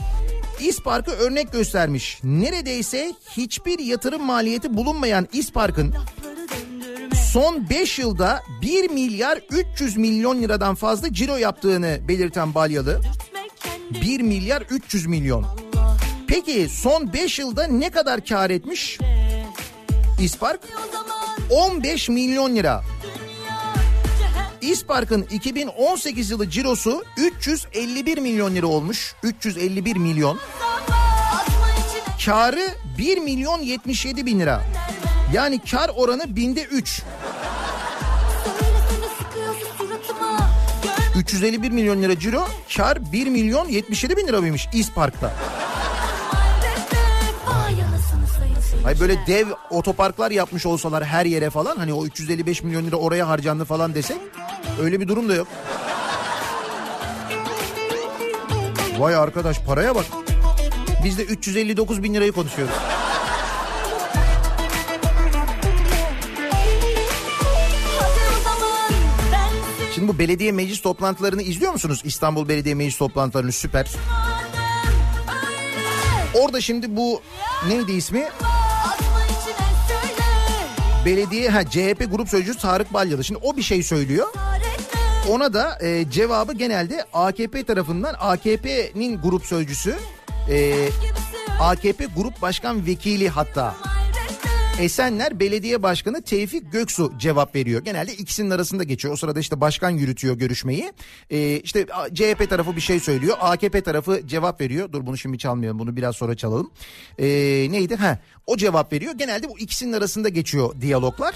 İspark'ı örnek göstermiş. Neredeyse hiçbir yatırım maliyeti bulunmayan İspark'ın son 5 yılda 1 milyar 300 milyon liradan fazla ciro yaptığını belirten Balyalı. 1 milyar 300 milyon. Peki son 5 yılda ne kadar kar etmiş? İspark 15 milyon lira. İspark'ın 2018 yılı cirosu 351 milyon lira olmuş. 351 milyon. Karı 1 milyon 77 bin lira. Yani kar oranı binde 3. 351 milyon lira ciro, kar 1 milyon 77 bin lira mıymış İspark'ta? Hayır böyle dev otoparklar yapmış olsalar her yere falan hani o 355 milyon lira oraya harcandı falan desek öyle bir durum da yok. Vay arkadaş paraya bak. Biz de 359 bin lirayı konuşuyoruz. Şimdi bu belediye meclis toplantılarını izliyor musunuz? İstanbul Belediye Meclis toplantılarını süper. Orada şimdi bu neydi ismi? Belediye ha CHP grup sözcüsü Tarık Balyalı. Şimdi o bir şey söylüyor. Ona da e, cevabı genelde AKP tarafından AKP'nin grup sözcüsü e, AKP Grup Başkan Vekili hatta Esenler Belediye Başkanı Tevfik Göksu cevap veriyor. Genelde ikisinin arasında geçiyor. O sırada işte başkan yürütüyor görüşmeyi. Ee, işte CHP tarafı bir şey söylüyor. AKP tarafı cevap veriyor. Dur bunu şimdi çalmayalım. Bunu biraz sonra çalalım. Ee, neydi? Ha, o cevap veriyor. Genelde bu ikisinin arasında geçiyor diyaloglar.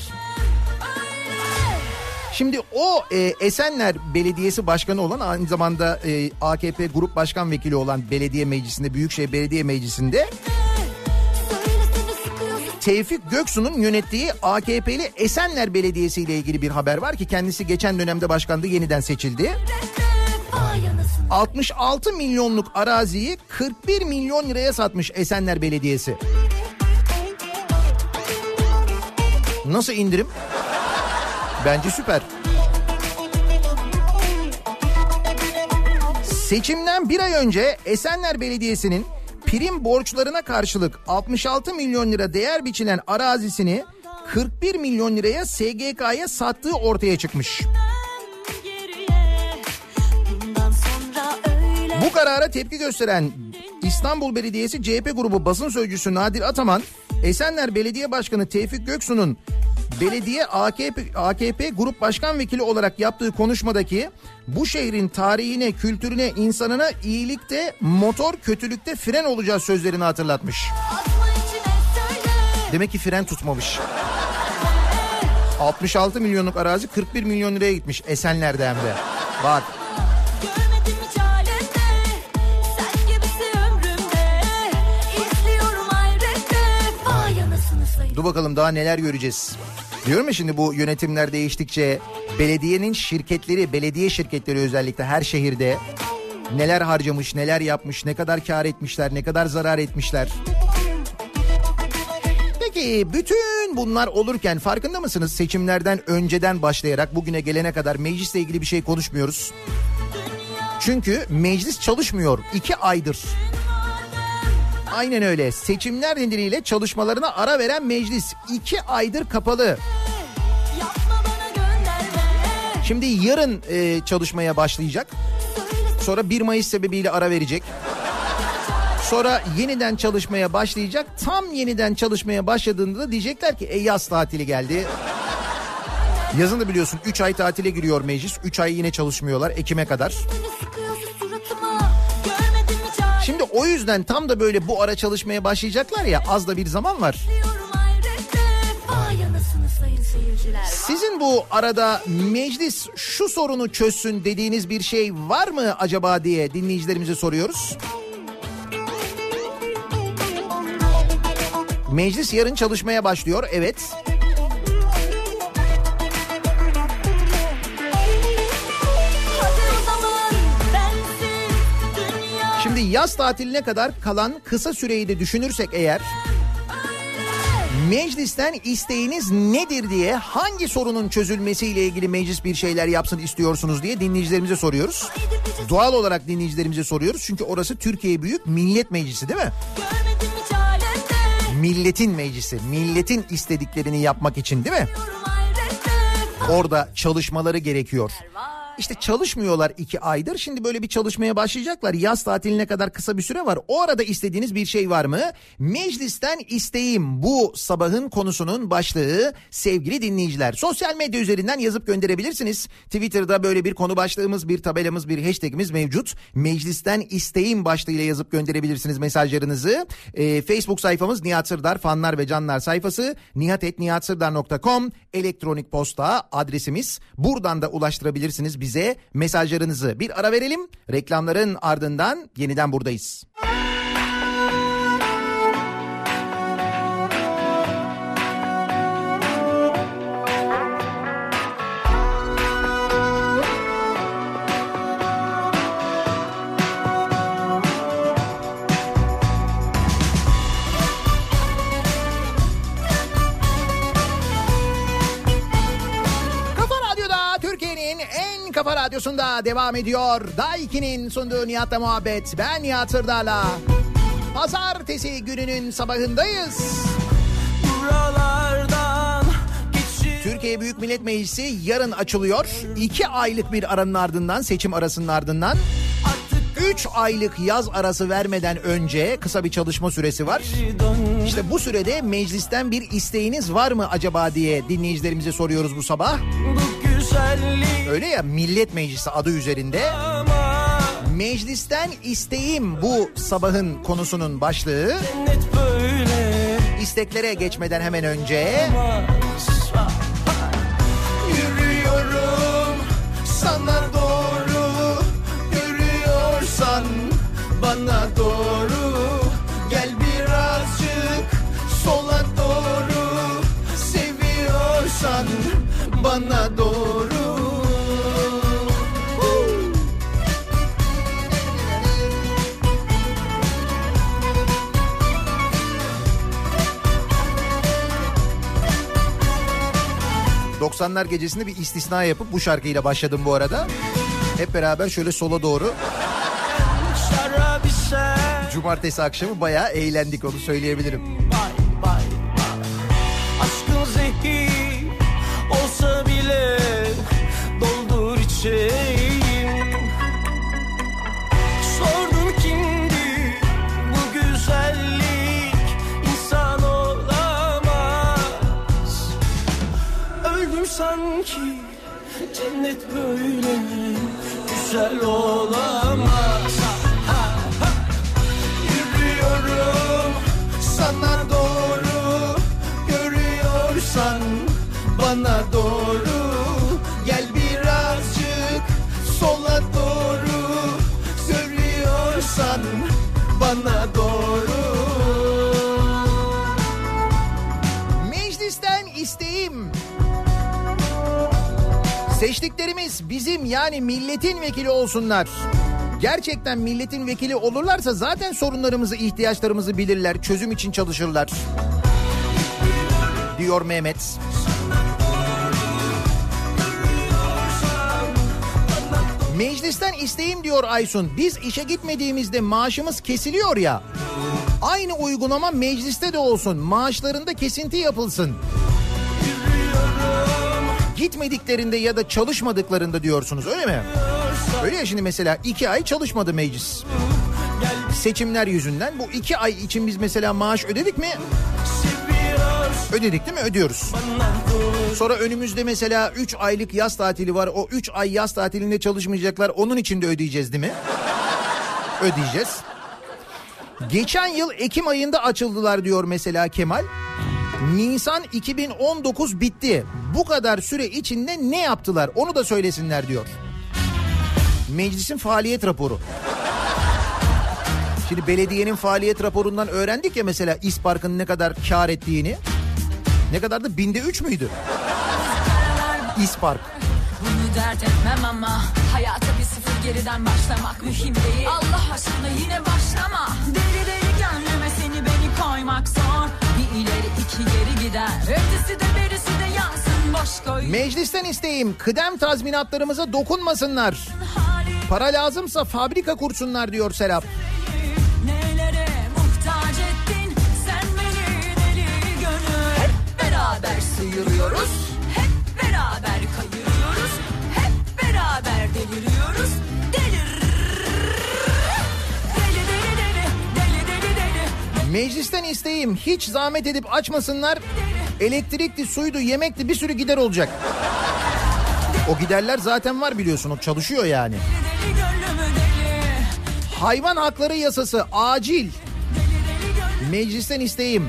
Şimdi o e, Esenler Belediyesi Başkanı olan aynı zamanda e, AKP Grup Başkan Vekili olan belediye meclisinde Büyükşehir Belediye Meclisi'nde Tevfik Göksu'nun yönettiği AKP'li Esenler Belediyesi ile ilgili bir haber var ki kendisi geçen dönemde başkandı yeniden seçildi. 66 milyonluk araziyi 41 milyon liraya satmış Esenler Belediyesi. Nasıl indirim? Bence süper. Seçimden bir ay önce Esenler Belediyesi'nin prim borçlarına karşılık 66 milyon lira değer biçilen arazisini 41 milyon liraya SGK'ya sattığı ortaya çıkmış. Bu karara tepki gösteren İstanbul Belediyesi CHP grubu basın sözcüsü Nadir Ataman, Esenler Belediye Başkanı Tevfik Göksu'nun belediye AKP, AKP Grup Başkan Vekili olarak yaptığı konuşmadaki bu şehrin tarihine, kültürüne, insanına iyilikte motor, kötülükte fren olacağız sözlerini hatırlatmış. Demek ki fren tutmamış. 66 milyonluk arazi 41 milyon liraya gitmiş Esenler'de hem de. Bak. Dur bakalım daha neler göreceğiz. Diyorum ya şimdi bu yönetimler değiştikçe belediyenin şirketleri, belediye şirketleri özellikle her şehirde neler harcamış, neler yapmış, ne kadar kar etmişler, ne kadar zarar etmişler. Peki bütün bunlar olurken farkında mısınız? Seçimlerden önceden başlayarak bugüne gelene kadar meclisle ilgili bir şey konuşmuyoruz. Çünkü meclis çalışmıyor iki aydır. Aynen öyle. Seçimler nedeniyle çalışmalarına ara veren meclis iki aydır kapalı. Şimdi yarın e, çalışmaya başlayacak. Sonra 1 Mayıs sebebiyle ara verecek. Sonra yeniden çalışmaya başlayacak. Tam yeniden çalışmaya başladığında da diyecekler ki e yaz tatili geldi. Yazın da biliyorsun 3 ay tatile giriyor meclis. 3 ay yine çalışmıyorlar Ekim'e kadar. O yüzden tam da böyle bu ara çalışmaya başlayacaklar ya az da bir zaman var. Sizin bu arada meclis şu sorunu çözsün dediğiniz bir şey var mı acaba diye dinleyicilerimize soruyoruz. Meclis yarın çalışmaya başlıyor. Evet. Hadi Şimdi yaz tatiline kadar kalan kısa süreyi de düşünürsek eğer meclisten isteğiniz nedir diye hangi sorunun çözülmesiyle ilgili meclis bir şeyler yapsın istiyorsunuz diye dinleyicilerimize soruyoruz. Doğal olarak dinleyicilerimize soruyoruz çünkü orası Türkiye Büyük Millet Meclisi değil mi? Milletin meclisi, milletin istediklerini yapmak için değil mi? Orada çalışmaları gerekiyor. İşte çalışmıyorlar iki aydır. Şimdi böyle bir çalışmaya başlayacaklar. Yaz tatiline kadar kısa bir süre var. O arada istediğiniz bir şey var mı? Meclisten isteğim bu sabahın konusunun başlığı sevgili dinleyiciler. Sosyal medya üzerinden yazıp gönderebilirsiniz. Twitter'da böyle bir konu başlığımız, bir tabelamız, bir hashtagimiz mevcut. Meclisten isteğim başlığıyla yazıp gönderebilirsiniz mesajlarınızı. Ee, Facebook sayfamız Nihat Sırdar fanlar ve canlar sayfası nihatetnihatsırdar.com elektronik posta adresimiz. Buradan da ulaştırabilirsiniz bize mesajlarınızı. Bir ara verelim. Reklamların ardından yeniden buradayız. Kafa radyosunda devam ediyor. Daiki'nin sunduğu Nihat'la muhabbet. Ben Nihat Sırdar'la. Pazartesi gününün sabahındayız. Türkiye Büyük Millet Meclisi yarın açılıyor. İki aylık bir aranın ardından, seçim arasının ardından... Üç aylık yaz arası vermeden önce kısa bir çalışma süresi var. İşte bu sürede meclisten bir isteğiniz var mı acaba diye dinleyicilerimize soruyoruz bu sabah. Öyle ya Millet Meclisi adı üzerinde. Meclisten isteğim bu sabahın konusunun başlığı. İsteklere geçmeden hemen önce Yürüyorum sana doğru Yürüyorsan bana doğru bana doğru Hı. 90'lar gecesinde bir istisna yapıp bu şarkıyla başladım bu arada. Hep beraber şöyle sola doğru cumartesi akşamı bayağı eğlendik onu söyleyebilirim. Bay shade. Seçtiklerimiz bizim yani milletin vekili olsunlar. Gerçekten milletin vekili olurlarsa zaten sorunlarımızı, ihtiyaçlarımızı bilirler, çözüm için çalışırlar. Diyor Mehmet. Meclisten isteğim diyor Aysun. Biz işe gitmediğimizde maaşımız kesiliyor ya. Aynı uygulama mecliste de olsun. Maaşlarında kesinti yapılsın. Gitmediklerinde ya da çalışmadıklarında diyorsunuz öyle mi? Öyle ya şimdi mesela iki ay çalışmadı meclis. Seçimler yüzünden bu iki ay için biz mesela maaş ödedik mi? Ödedik değil mi? Ödüyoruz. Sonra önümüzde mesela 3 aylık yaz tatili var. O 3 ay yaz tatilinde çalışmayacaklar. Onun için de ödeyeceğiz değil mi? Ödeyeceğiz. Geçen yıl Ekim ayında açıldılar diyor mesela Kemal. Nisan 2019 bitti. Bu kadar süre içinde ne yaptılar onu da söylesinler diyor. Meclisin faaliyet raporu. Şimdi belediyenin faaliyet raporundan öğrendik ya mesela İspark'ın ne kadar kar ettiğini. Ne kadardı? Binde üç müydü? İspark. Bunu dert etmem ama hayata bir sıfır geriden başlamak mühim değil. Allah aşkına yine başlama. Deli deli gönlüme seni beni koymak zor. İleri iki geri gider. Ötesi de berisi de yansın boş koy. Meclisten isteğim kıdem tazminatlarımıza dokunmasınlar. Para lazımsa fabrika kursunlar diyor Serap. Nelere muhtaç ettin sen beni deli gönül Hep beraber sıyırıyoruz Hep beraber kayırıyoruz Hep beraber deliriyoruz Meclisten isteğim hiç zahmet edip açmasınlar. Elektrikli, suydu, yemekti bir sürü gider olacak. O giderler zaten var biliyorsun o çalışıyor yani. Hayvan hakları yasası acil. Meclisten isteğim.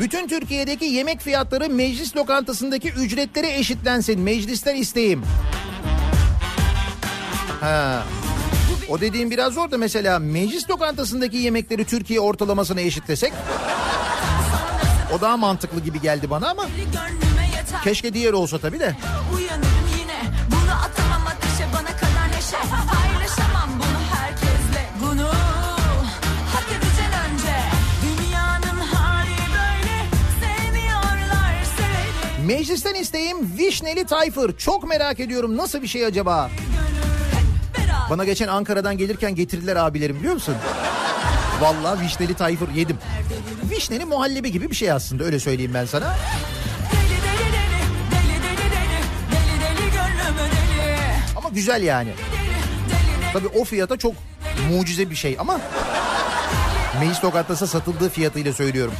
Bütün Türkiye'deki yemek fiyatları meclis lokantasındaki ücretlere eşitlensin. Meclisten isteğim. Ha. O dediğim biraz zor da mesela meclis lokantasındaki yemekleri Türkiye ortalamasına eşitlesek. O daha mantıklı gibi geldi bana ama keşke diğer olsa tabii de. Uyanırım yine Bunu atamam ateşe bana kadar neşe Paylaşamam bunu herkesle Bunu hak edeceksin önce Dünyanın hali böyle Sevmiyorlar seveni Meclisten isteğim Vişneli Tayfır. Çok merak ediyorum nasıl bir şey acaba? Bana geçen Ankara'dan gelirken getirdiler abilerim biliyor musun? Vallahi vişneli tayfır yedim. Vişneli muhallebi gibi bir şey aslında öyle söyleyeyim ben sana. Ama güzel yani. Tabii o fiyata çok mucize bir şey ama meclis lokantası satıldığı fiyatıyla söylüyorum.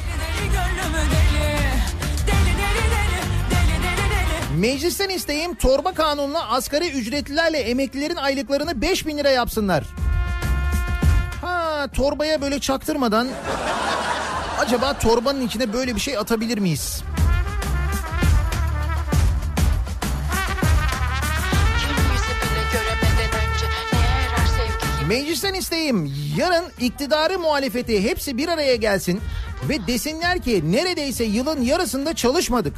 Meclisten isteğim torba kanunla asgari ücretlilerle emeklilerin aylıklarını 5 bin lira yapsınlar. Ha torbaya böyle çaktırmadan acaba torbanın içine böyle bir şey atabilir miyiz? Meclisten isteğim yarın iktidarı muhalefeti hepsi bir araya gelsin ve desinler ki neredeyse yılın yarısında çalışmadık.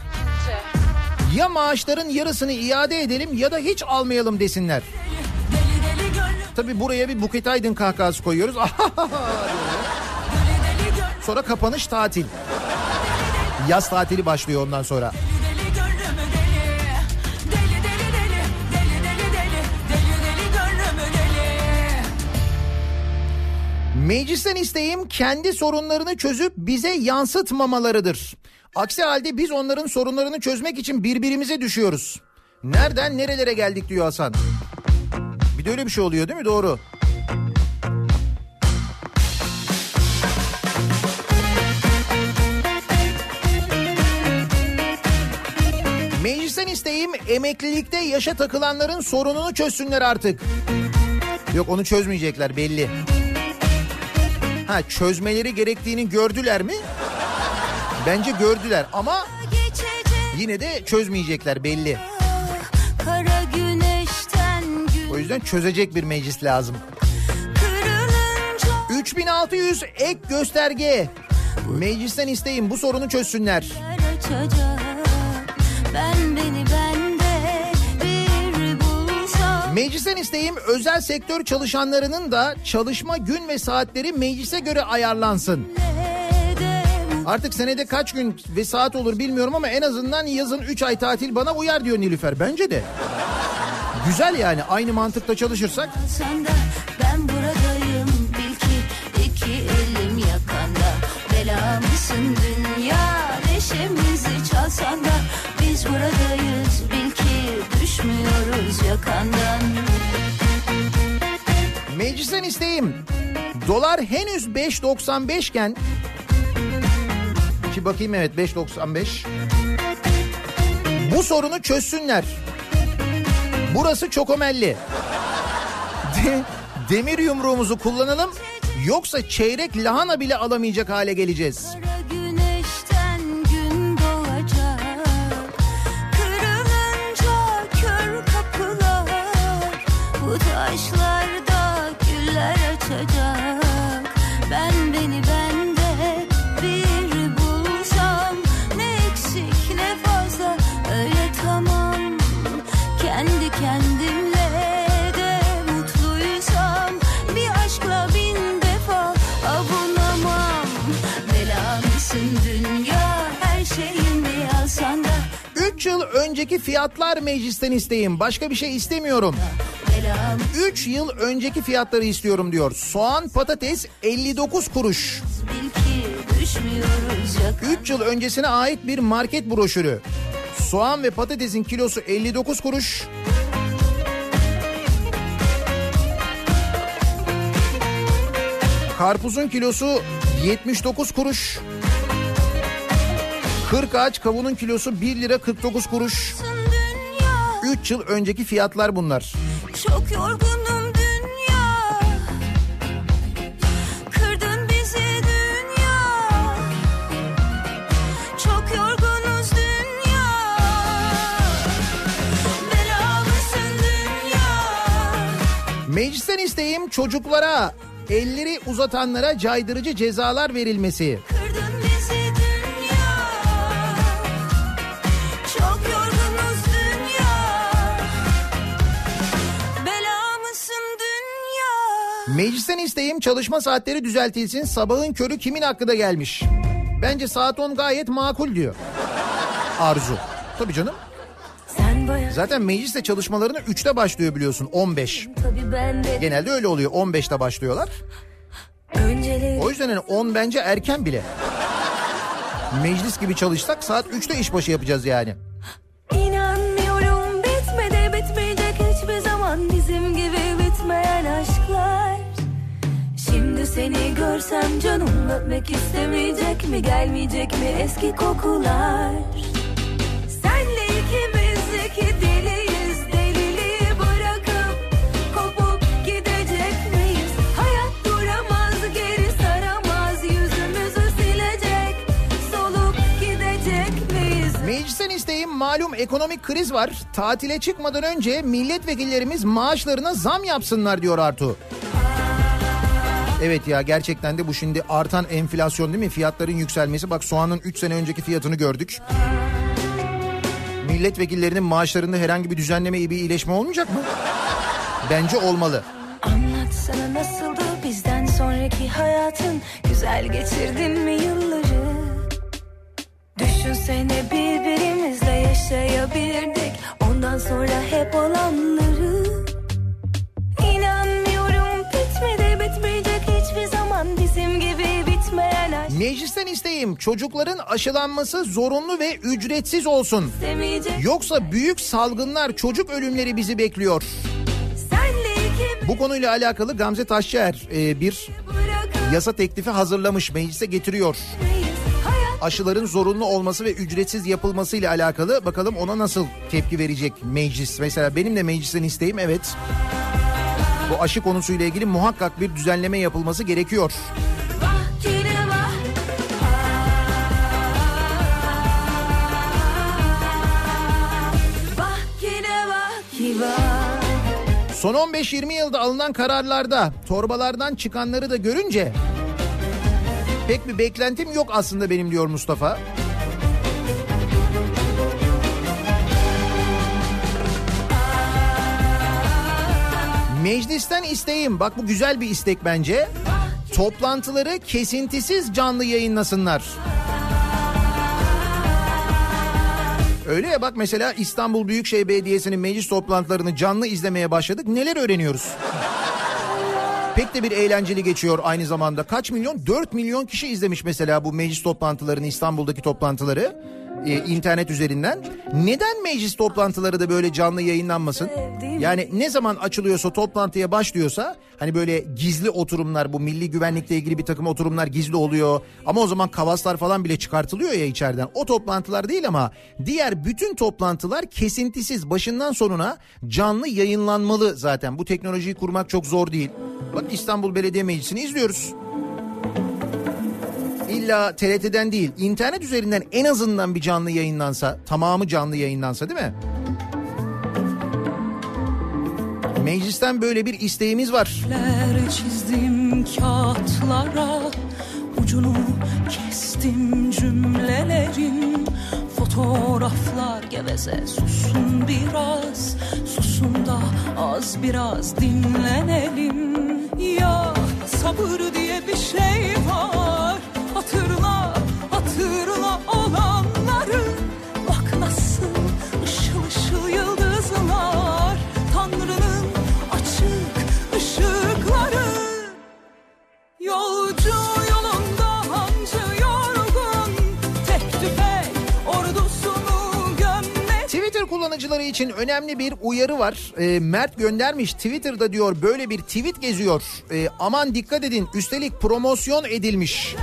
Ya maaşların yarısını iade edelim ya da hiç almayalım desinler. Tabi buraya bir Buket Aydın kahkahası koyuyoruz. Sonra kapanış tatil. Yaz tatili başlıyor ondan sonra. Meclisten isteğim kendi sorunlarını çözüp bize yansıtmamalarıdır. Aksi halde biz onların sorunlarını çözmek için birbirimize düşüyoruz. Nereden nerelere geldik diyor Hasan. Bir de öyle bir şey oluyor değil mi? Doğru. Meclisten isteğim emeklilikte yaşa takılanların sorununu çözsünler artık. Yok onu çözmeyecekler belli. Ha çözmeleri gerektiğini gördüler mi? Bence gördüler ama yine de çözmeyecekler belli. O yüzden çözecek bir meclis lazım. kırılınca 3600 ek gösterge. Meclisten isteyin bu sorunu çözsünler. Meclisten isteğim özel sektör çalışanlarının da çalışma gün ve saatleri meclise göre ayarlansın. Artık senede kaç gün ve saat olur bilmiyorum ama en azından yazın 3 ay tatil bana uyar diyor Nilüfer. Bence de. Güzel yani aynı mantıkta çalışırsak. Sen de ben buradayım bil ki iki elim yakanda Bela mısın dünya neşemizi çalsan da Biz buradayız bil ki düşmüyoruz yakandan Meclisten isteğim. Dolar henüz 5.95 iken ki bakayım evet 5.95. Bu sorunu çözsünler. Burası çok omelli. De- demir yumruğumuzu kullanalım. Yoksa çeyrek lahana bile alamayacak hale geleceğiz. Önceki fiyatlar meclisten isteyin. Başka bir şey istemiyorum. Bela 3 yıl önceki fiyatları istiyorum diyor. Soğan patates 59 kuruş. bil ki düşmüyoruz yaka 3 yıl öncesine ait bir market broşürü. Soğan ve patatesin kilosu 59 kuruş. Karpuzun kilosu 79 kuruş. 40 ağaç kavunun kilosu 1 lira 49 kuruş. dünya 3 yıl önceki fiyatlar bunlar. Çok yorgunum dünya Kırdın bizi dünya Çok yorgunuz dünya Bela mısın dünya Meclisten isteğim çocuklara, elleri uzatanlara caydırıcı cezalar verilmesi. Kırdın Meclisten isteğim çalışma saatleri düzeltilsin. Sabahın körü kimin hakkı gelmiş? Bence saat 10 gayet makul diyor. Arzu. Tabii canım. Zaten mecliste çalışmalarını 3'te başlıyor biliyorsun 15. tabii ben de Genelde öyle oluyor 15'te başlıyorlar. O yüzden hani 10 bence erken bile. Meclis gibi çalışsak saat 3'te işbaşı yapacağız yani. İnanmıyorum seni görsem canım öpmek istemeyecek mi gelmeyecek mi eski kokular Senle ikimiz iki deliyiz deliliği bırakıp kopup gidecek miyiz Hayat duramaz geri saramaz yüzümüzü silecek solup gidecek miyiz Meclisten isteğim malum ekonomik kriz var. Tatile çıkmadan önce milletvekillerimiz maaşlarına zam yapsınlar diyor Artu. Evet ya gerçekten de bu şimdi artan enflasyon değil mi? Fiyatların yükselmesi. Bak soğanın 3 sene önceki fiyatını gördük. Milletvekillerinin maaşlarında herhangi bir düzenleme, bir iyileşme olmayacak mı? Bence olmalı. Anlatsana nasıldı bizden sonraki hayatın Güzel geçirdin mi yılları Düşünsene birbirimizle yaşayabilirdik Ondan sonra hep olanları zaman Bizim gibi bitmeyen aşk Meclisten isteğim çocukların aşılanması zorunlu ve ücretsiz olsun. Yoksa büyük salgınlar, çocuk ölümleri bizi bekliyor. Bu konuyla alakalı Gamze Taşçıer e, bir yasa teklifi hazırlamış, meclise getiriyor. Aşıların zorunlu olması ve ücretsiz yapılması ile alakalı bakalım ona nasıl tepki verecek meclis. Mesela benim de meclisten isteğim evet. Bu aşı konusuyla ilgili muhakkak bir düzenleme yapılması gerekiyor. Son 15-20 yılda alınan kararlarda torbalardan çıkanları da görünce pek bir beklentim yok aslında benim diyor Mustafa. Meclisten isteğim bak bu güzel bir istek bence. Toplantıları kesintisiz canlı yayınlasınlar. Öyle ya bak mesela İstanbul Büyükşehir Belediyesi'nin meclis toplantılarını canlı izlemeye başladık. Neler öğreniyoruz? Pek de bir eğlenceli geçiyor aynı zamanda. Kaç milyon? 4 milyon kişi izlemiş mesela bu meclis toplantılarını, İstanbul'daki toplantıları. E, internet üzerinden. Neden meclis toplantıları da böyle canlı yayınlanmasın? Yani ne zaman açılıyorsa toplantıya başlıyorsa hani böyle gizli oturumlar bu milli güvenlikle ilgili bir takım oturumlar gizli oluyor. Ama o zaman kavaslar falan bile çıkartılıyor ya içeriden. O toplantılar değil ama diğer bütün toplantılar kesintisiz başından sonuna canlı yayınlanmalı zaten. Bu teknolojiyi kurmak çok zor değil. Bak İstanbul Belediye Meclisi'ni izliyoruz. İlla TRT'den değil internet üzerinden en azından bir canlı yayınlansa tamamı canlı yayınlansa değil mi? Meclisten böyle bir isteğimiz var. Çizdim kağıtlara Ucunu kestim cümlelerin Fotoğraflar geveze susun biraz Susun da az biraz dinlenelim Ya sabır diye bir şey için önemli bir uyarı var. Ee, Mert göndermiş Twitter'da diyor böyle bir tweet geziyor. Ee, aman dikkat edin üstelik promosyon edilmiş.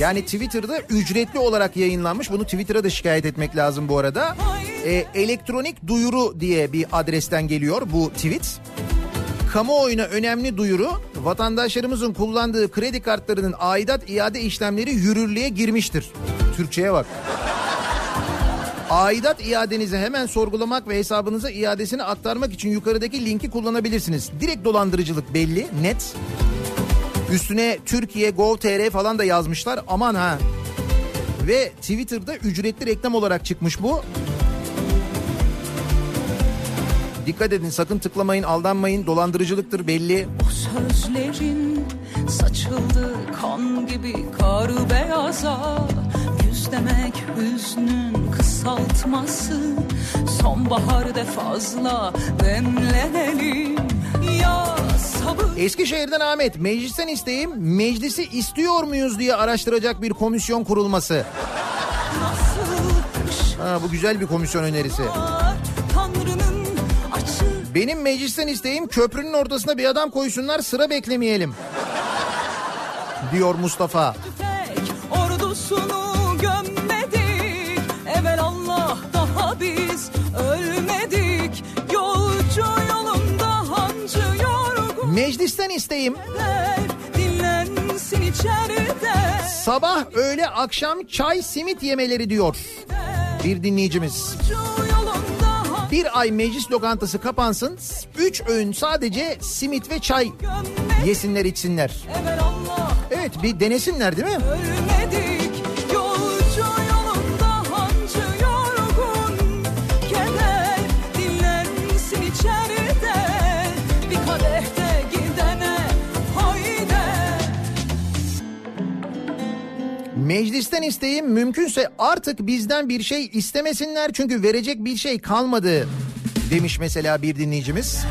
Yani Twitter'da ücretli olarak yayınlanmış. Bunu Twitter'a da şikayet etmek lazım bu arada. Ee, elektronik duyuru diye bir adresten geliyor bu tweet. Kamuoyuna önemli duyuru vatandaşlarımızın kullandığı kredi kartlarının aidat iade işlemleri yürürlüğe girmiştir. Türkçe'ye bak. Aidat iadenizi hemen sorgulamak ve hesabınıza iadesini aktarmak için yukarıdaki linki kullanabilirsiniz. Direkt dolandırıcılık belli, net. Üstüne Türkiye Gov.tr falan da yazmışlar. Aman ha. Ve Twitter'da ücretli reklam olarak çıkmış bu. Dikkat edin sakın tıklamayın aldanmayın dolandırıcılıktır belli. O sözlerin saçıldı kan gibi kar beyaza Yüz demek hüznün kısaltması Sonbaharda fazla demlenelim Ya sabır Eskişehir'den Ahmet meclisten isteğim meclisi istiyor muyuz diye araştıracak bir komisyon kurulması. Ha, bu güzel bir komisyon önerisi. Benim meclisten isteğim köprünün ortasına bir adam koysunlar sıra beklemeyelim. Diyor Mustafa. tüfek ordusunu ölmedik Yolcu yolunda hancı yorgun Meclisten isteğim Der, dinlensin içeride sabah öğle akşam çay simit yemeleri diyor bir dinleyicimiz. Bir ay meclis lokantası kapansın. Üç öğün sadece simit ve çay yesinler içsinler. Evet bir denesinler değil mi? ölmedik Meclisten isteğim mümkünse artık bizden bir şey istemesinler çünkü verecek bir şey kalmadı demiş mesela bir dinleyicimiz.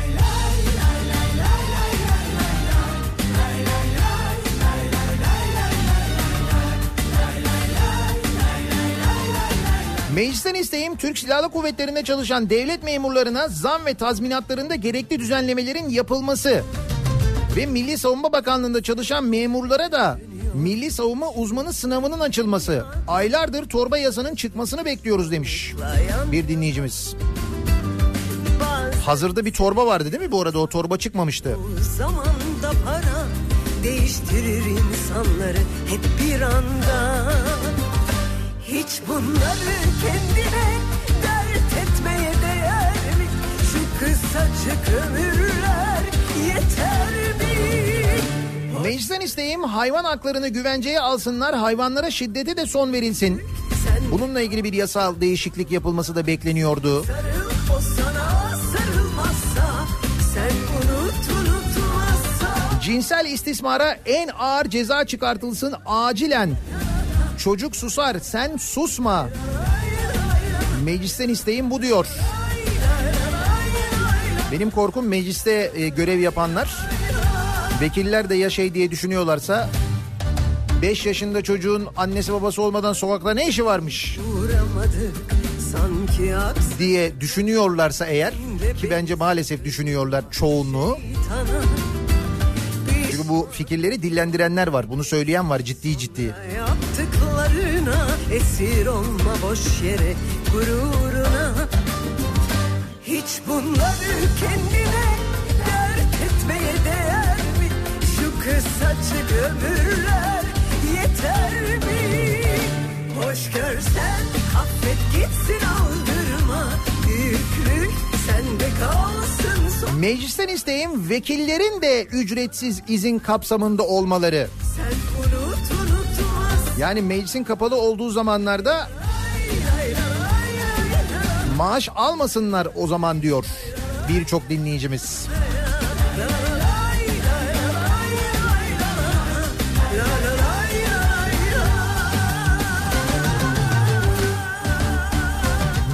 Meclisten isteğim Türk Silahlı Kuvvetleri'nde çalışan devlet memurlarına zam ve tazminatlarında gerekli düzenlemelerin yapılması. Ve Milli Savunma Bakanlığı'nda çalışan memurlara da Milli Savunma Uzmanı sınavının açılması. Aylardır torba yasanın çıkmasını bekliyoruz demiş bir dinleyicimiz. Hazırda bir torba vardı değil mi bu arada o torba çıkmamıştı. Zamanda para değiştirir insanları hep bir anda. Hiç bunları kendine dert etmeye değer mi? Şu kısacık ömürler yeter mi? Meclisten isteğim hayvan haklarını güvenceye alsınlar hayvanlara şiddete de son verilsin. Bununla ilgili bir yasal değişiklik yapılması da bekleniyordu. Cinsel istismara en ağır ceza çıkartılsın acilen. Çocuk susar sen susma. Meclisten isteğim bu diyor. Benim korkum mecliste e, görev yapanlar vekiller de ya şey diye düşünüyorlarsa 5 yaşında çocuğun annesi babası olmadan sokakta ne işi varmış diye düşünüyorlarsa eğer ki bence maalesef düşünüyorlar çoğunluğu. Çünkü bu fikirleri dillendirenler var. Bunu söyleyen var ciddi ciddi. Yaptıklarına esir olma boş yere gururuna Hiç bunları kendine kısacık ömürler yeter mi? Hoş görsen affet gitsin aldırma Büyüklük sende kalsın son Meclisten isteğim vekillerin de ücretsiz izin kapsamında olmaları. Sen unut unutmaz Yani meclisin kapalı olduğu zamanlarda maaş almasınlar o zaman diyor birçok dinleyicimiz.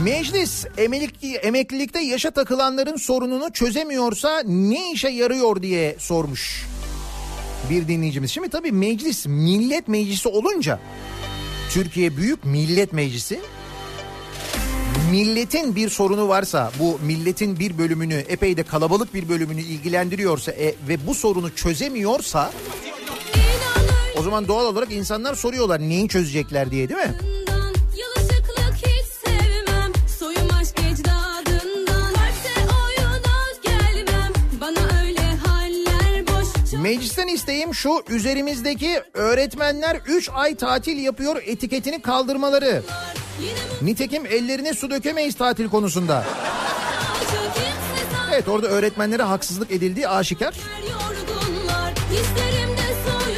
Meclis emeklilik, emeklilikte yaşa takılanların sorununu çözemiyorsa ne işe yarıyor diye sormuş bir dinleyicimiz. Şimdi tabii meclis millet meclisi olunca Türkiye Büyük Millet Meclisi milletin bir sorunu varsa bu milletin bir bölümünü epey de kalabalık bir bölümünü ilgilendiriyorsa e, ve bu sorunu çözemiyorsa o zaman doğal olarak insanlar soruyorlar neyi çözecekler diye değil mi? Meclisten isteğim şu üzerimizdeki öğretmenler 3 ay tatil yapıyor etiketini kaldırmaları. Nitekim ellerine su dökemeyiz tatil konusunda. Evet orada öğretmenlere haksızlık edildiği aşikar.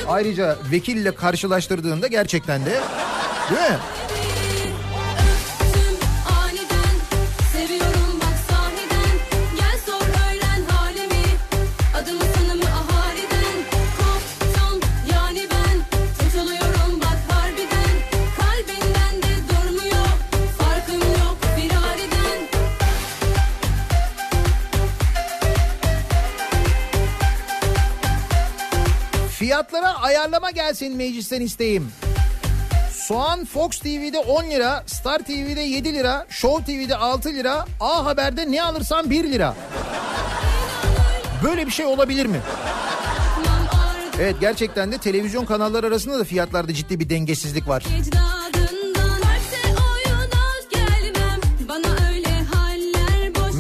Ayrıca vekille karşılaştırdığında gerçekten de değil mi? Ayarlama gelsin meclisten isteğim. Soğan Fox TV'de 10 lira, Star TV'de 7 lira, Show TV'de 6 lira, A Haber'de ne alırsan 1 lira. Böyle bir şey olabilir mi? Evet gerçekten de televizyon kanalları arasında da fiyatlarda ciddi bir dengesizlik var. Ecdadından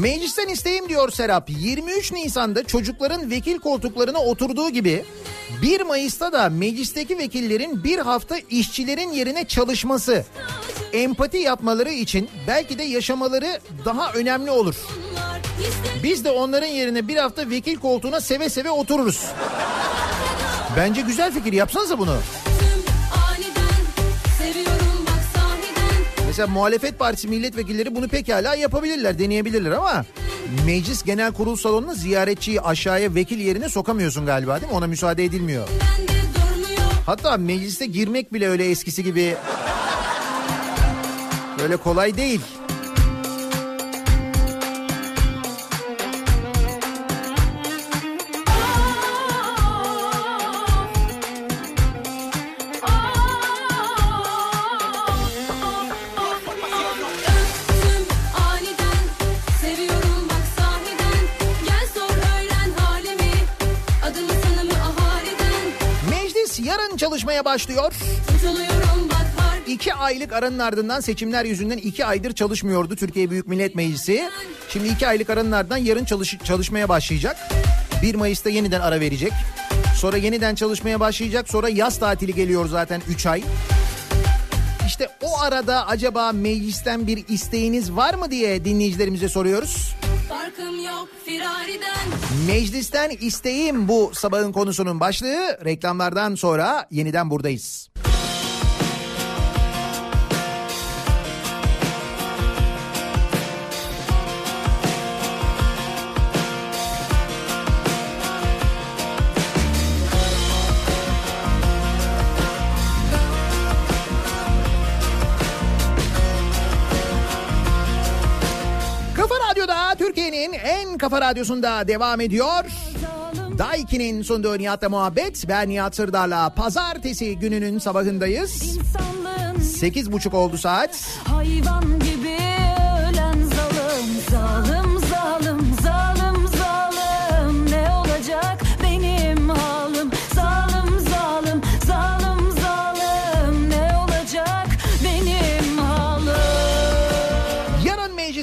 Meclisten isteğim diyor Serap. 23 Nisan'da çocukların vekil koltuklarına oturduğu gibi 1 Mayıs'ta da meclisteki vekillerin bir hafta işçilerin yerine çalışması, empati yapmaları için belki de yaşamaları daha önemli olur. Biz de onların yerine bir hafta vekil koltuğuna seve seve otururuz. Bence güzel fikir yapsanıza bunu. Aniden Seviyorum Mesela muhalefet partisi milletvekilleri bunu pekala yapabilirler, deneyebilirler ama meclis genel kurul salonuna ziyaretçiyi aşağıya vekil yerine sokamıyorsun galiba değil mi? Ona müsaade edilmiyor. Hatta mecliste girmek bile öyle eskisi gibi öyle kolay değil. Çalışmaya başlıyor. İki aylık aranın ardından seçimler yüzünden iki aydır çalışmıyordu Türkiye Büyük Millet Meclisi. Şimdi iki aylık aranın ardından yarın çalış çalışmaya başlayacak. 1 Mayıs'ta yeniden ara verecek. Sonra yeniden çalışmaya başlayacak. Sonra yaz tatili geliyor zaten 3 ay. İşte o arada acaba meclisten bir isteğiniz var mı diye dinleyicilerimize soruyoruz. Farkım yok firariden Meclisten isteğim bu sabahın konusunun başlığı. Reklamlardan sonra yeniden buradayız. Kafa radyosunda devam ediyor. Daiki'nin sunduğu Nihat'la muhabbet. Ben Nihat Sırdar'la pazartesi gününün sabahındayız. İnsanlığın 8.30 oldu saat. hayvan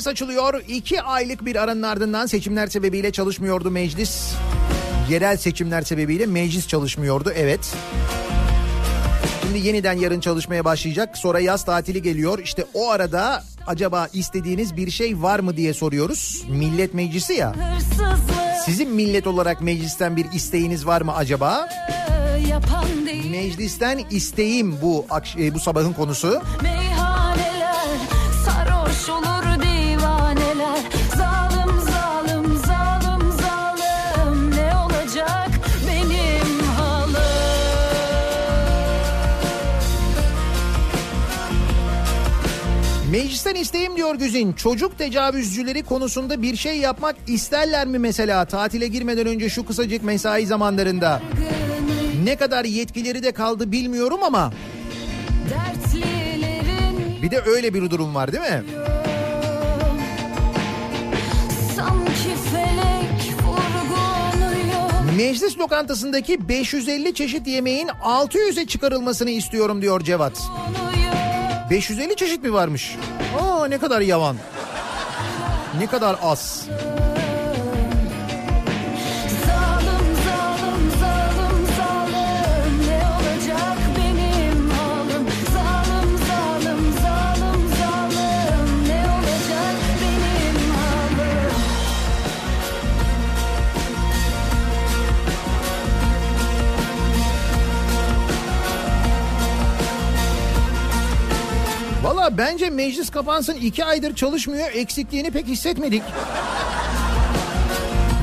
meclis açılıyor. İki aylık bir aranın ardından seçimler sebebiyle çalışmıyordu meclis. Yerel seçimler sebebiyle meclis çalışmıyordu evet. Şimdi yeniden yarın çalışmaya başlayacak. Sonra yaz tatili geliyor. İşte o arada acaba istediğiniz bir şey var mı diye soruyoruz. Millet Meclisi ya. Sizin millet olarak meclisten bir isteğiniz var mı acaba? Meclisten isteğim bu e, bu sabahın konusu. Meyhaneler Meclisten isteğim diyor Güzin. Çocuk tecavüzcüleri konusunda bir şey yapmak isterler mi mesela tatile girmeden önce şu kısacık mesai zamanlarında? Ne kadar yetkileri de kaldı bilmiyorum ama bir de öyle bir durum var değil mi? Meclis lokantasındaki 550 çeşit yemeğin 600'e çıkarılmasını istiyorum diyor Cevat. 550 çeşit mi varmış? Aa ne kadar yavan. Ne kadar az. Valla bence meclis kapansın iki aydır çalışmıyor eksikliğini pek hissetmedik.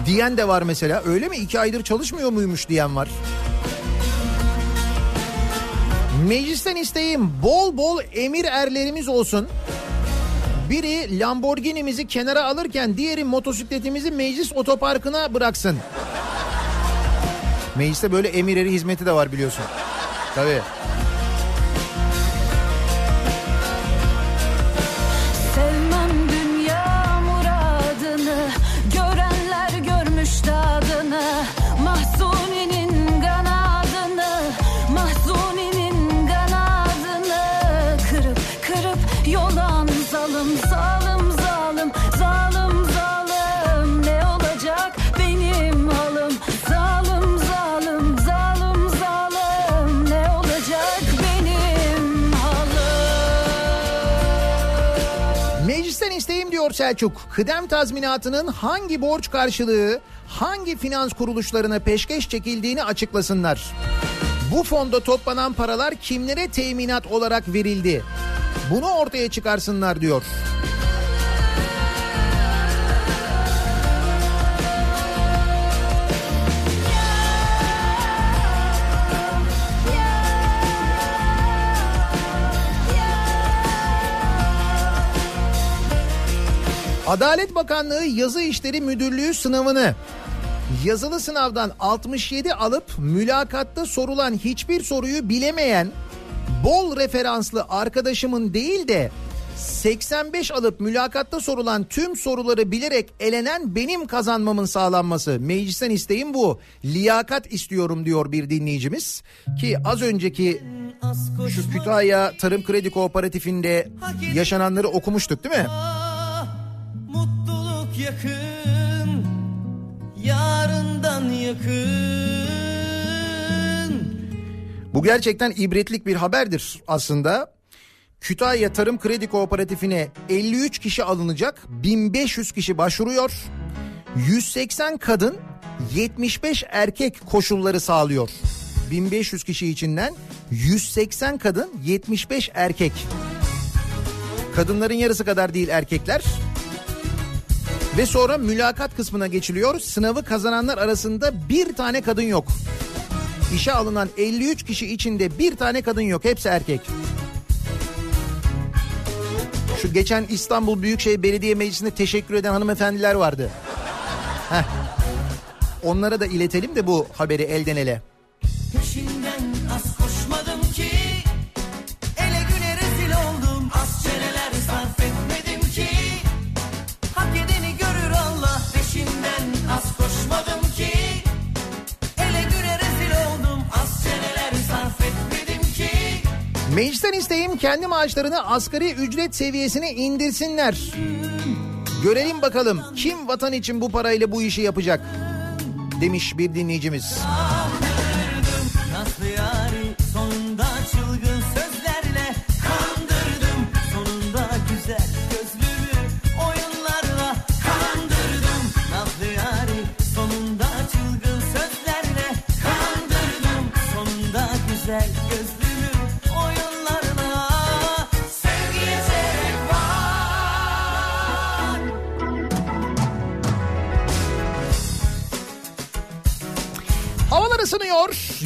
Diyen de var mesela öyle mi iki aydır çalışmıyor muymuş diyen var. Meclisten isteğim bol bol emir erlerimiz olsun. Biri Lamborghini'mizi kenara alırken diğeri motosikletimizi meclis otoparkına bıraksın. Mecliste böyle emir eri hizmeti de var biliyorsun. Tabii. Diyor Selçuk. Kıdem tazminatının hangi borç karşılığı, hangi finans kuruluşlarına peşkeş çekildiğini açıklasınlar. Bu fonda toplanan paralar kimlere teminat olarak verildi? Bunu ortaya çıkarsınlar diyor. Adalet Bakanlığı Yazı İşleri Müdürlüğü sınavını yazılı sınavdan 67 alıp mülakatta sorulan hiçbir soruyu bilemeyen bol referanslı arkadaşımın değil de 85 alıp mülakatta sorulan tüm soruları bilerek elenen benim kazanmamın sağlanması. Meclisten isteğim bu. Liyakat istiyorum diyor bir dinleyicimiz. Ki az önceki şu Kütahya Tarım Kredi Kooperatifinde yaşananları okumuştuk değil mi? Yakın Yarından yakın Bu gerçekten ibretlik bir haberdir aslında. Kütahya Tarım Kredi Kooperatifine 53 kişi alınacak, 1500 kişi başvuruyor. 180 kadın, 75 erkek koşulları sağlıyor. 1500 kişi içinden 180 kadın, 75 erkek. Kadınların yarısı kadar değil erkekler. Ve sonra mülakat kısmına geçiliyor. Sınavı kazananlar arasında bir tane kadın yok. İşe alınan 53 kişi içinde bir tane kadın yok. Hepsi erkek. Şu geçen İstanbul Büyükşehir Belediye Meclisi'nde teşekkür eden hanımefendiler vardı. Heh. onlara da iletelim de bu haberi elden ele. Peşinden Meclisten isteğim kendi maaşlarını asgari ücret seviyesine indirsinler. Görelim bakalım kim vatan için bu parayla bu işi yapacak demiş bir dinleyicimiz. Nasıl yari sonunda çılgın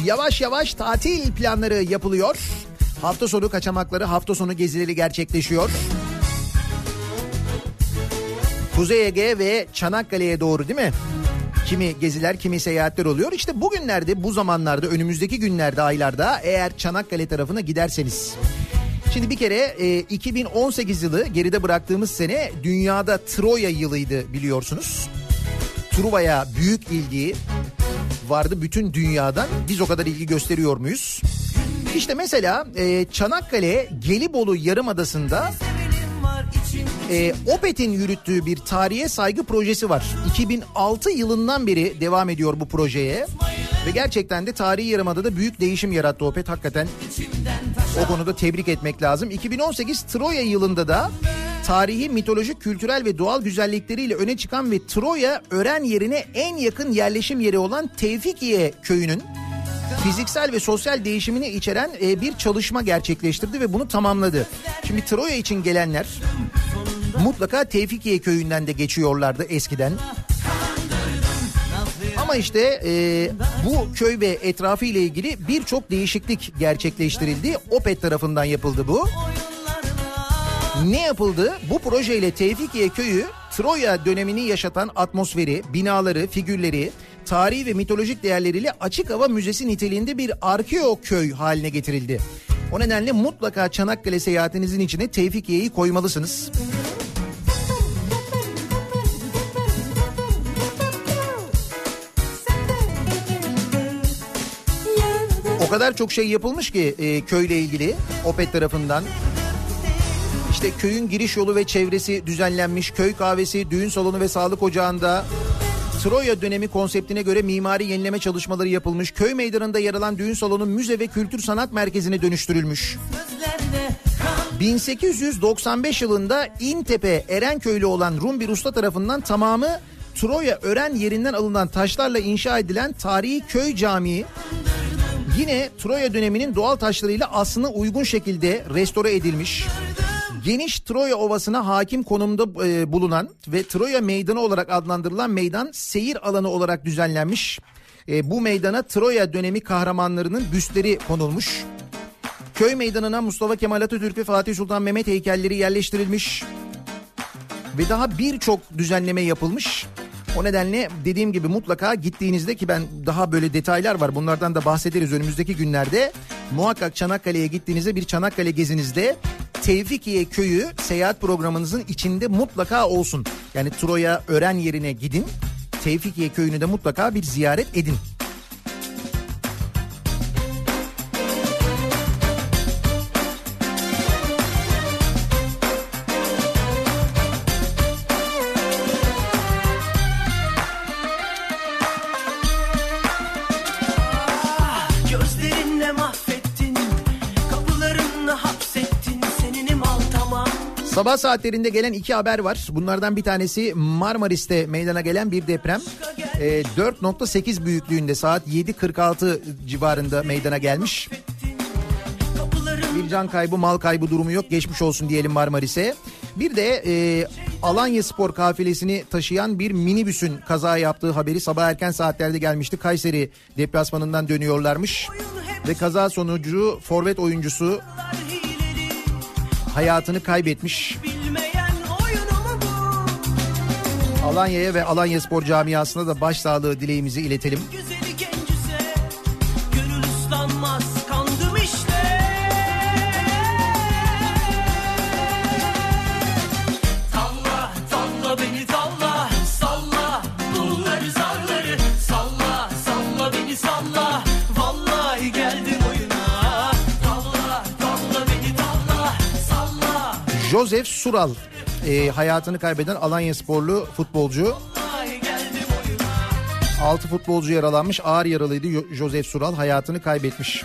Yavaş yavaş tatil planları yapılıyor. Hafta sonu kaçamakları, hafta sonu gezileri gerçekleşiyor. Kuzey Ege ve Çanakkale'ye doğru değil mi? Kimi geziler, kimi seyahatler oluyor. İşte bugünlerde, bu zamanlarda, önümüzdeki günlerde, aylarda eğer Çanakkale tarafına giderseniz. Şimdi bir kere e, 2018 yılı geride bıraktığımız sene dünyada Troya yılıydı biliyorsunuz. Truva'ya büyük ilgi vardı bütün dünyadan. Biz o kadar ilgi gösteriyor muyuz? İşte mesela e, Çanakkale Gelibolu Yarımadası'nda e, Opet'in yürüttüğü bir tarihe saygı projesi var. 2006 yılından beri devam ediyor bu projeye. Ve gerçekten de tarihi yarımadada büyük değişim yarattı Opet. Hakikaten o konuda tebrik etmek lazım. 2018 Troya yılında da tarihi, mitolojik, kültürel ve doğal güzellikleriyle öne çıkan ve Troya öğren yerine en yakın yerleşim yeri olan Tevfikiye köyünün fiziksel ve sosyal değişimini içeren e, bir çalışma gerçekleştirdi ve bunu tamamladı. Şimdi Troya için gelenler mutlaka Tevfikiye köyünden de geçiyorlardı eskiden. Ama işte e, bu köy ve etrafı ile ilgili birçok değişiklik gerçekleştirildi. Opet tarafından yapıldı bu. Ne yapıldı? Bu projeyle Tevfikiye köyü Troya dönemini yaşatan atmosferi, binaları, figürleri, tarihi ve mitolojik değerleriyle açık hava müzesi niteliğinde bir arkeo köy haline getirildi. O nedenle mutlaka Çanakkale seyahatinizin içine Tevfikiye'yi koymalısınız. O kadar çok şey yapılmış ki e, köyle ilgili Opet tarafından. İşte köyün giriş yolu ve çevresi düzenlenmiş. Köy kahvesi, düğün salonu ve sağlık ocağında Troya dönemi konseptine göre mimari yenileme çalışmaları yapılmış. Köy meydanında yer alan düğün salonu müze ve kültür sanat merkezine dönüştürülmüş. 1895 yılında İntepe Erenköylü olan Rum bir usta tarafından tamamı Troya Ören yerinden alınan taşlarla inşa edilen tarihi köy camii yine Troya döneminin doğal taşlarıyla aslına uygun şekilde restore edilmiş. Geniş Troya Ovası'na hakim konumda e, bulunan ve Troya Meydanı olarak adlandırılan meydan seyir alanı olarak düzenlenmiş. E, bu meydana Troya dönemi kahramanlarının büstleri konulmuş. Köy meydanına Mustafa Kemal Atatürk ve Fatih Sultan Mehmet heykelleri yerleştirilmiş. Ve daha birçok düzenleme yapılmış. O nedenle dediğim gibi mutlaka gittiğinizde ki ben daha böyle detaylar var bunlardan da bahsederiz önümüzdeki günlerde. Muhakkak Çanakkale'ye gittiğinizde bir Çanakkale gezinizde Tevfikiye köyü seyahat programınızın içinde mutlaka olsun. Yani Troya öğren yerine gidin. Tevfikiye köyünü de mutlaka bir ziyaret edin. Sabah saatlerinde gelen iki haber var. Bunlardan bir tanesi Marmaris'te meydana gelen bir deprem. Ee, 4.8 büyüklüğünde saat 7.46 civarında meydana gelmiş. Bir can kaybı mal kaybı durumu yok geçmiş olsun diyelim Marmaris'e. Bir de e, Alanya Spor kafilesini taşıyan bir minibüsün kaza yaptığı haberi sabah erken saatlerde gelmişti. Kayseri deplasmanından dönüyorlarmış. Ve kaza sonucu forvet oyuncusu hayatını kaybetmiş. Alanya'ya ve Alanya Spor camiasına da başsağlığı dileğimizi iletelim. Güzeli gencise Gönül ıslanmaz kandım işte Joseph Sural e, hayatını kaybeden Alanya sporlu futbolcu. vallahi geldim oyuna 6 futbolcu yaralanmış ağır yaralıydı Joseph Sural hayatını kaybetmiş.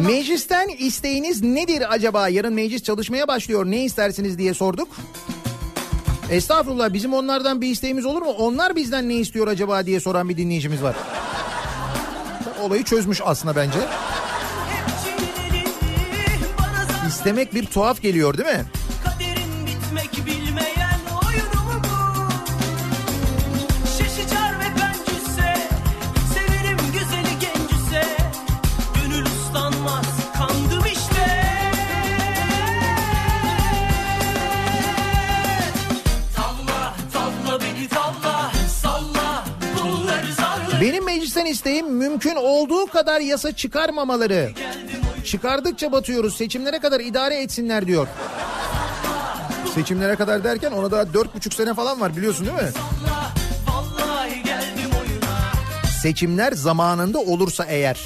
Meclisten isteğiniz nedir acaba? Yarın meclis çalışmaya başlıyor. Ne istersiniz diye sorduk. Estağfurullah bizim onlardan bir isteğimiz olur mu? Onlar bizden ne istiyor acaba diye soran bir dinleyicimiz var. Olayı çözmüş aslında bence. İstemek bir tuhaf geliyor değil mi? Meclisten isteğim mümkün olduğu kadar yasa çıkarmamaları. Çıkardıkça batıyoruz. Seçimlere kadar idare etsinler diyor. Seçimlere kadar derken ona daha dört buçuk sene falan var biliyorsun değil mi? Seçimler zamanında olursa eğer.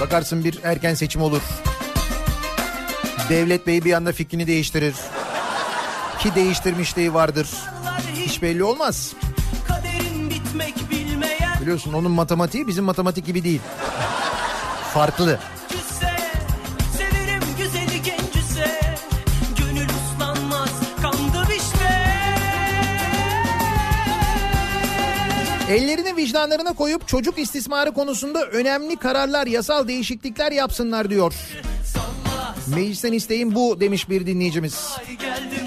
Bakarsın bir erken seçim olur. Devlet Bey bir anda fikrini değiştirir. Ki değiştirmişliği vardır. Hiç belli olmaz. Biliyorsun onun matematiği bizim matematik gibi değil. Farklı. Ellerini vicdanlarına koyup çocuk istismarı konusunda önemli kararlar, yasal değişiklikler yapsınlar diyor. Meclisten isteğim bu demiş bir dinleyicimiz. Geldim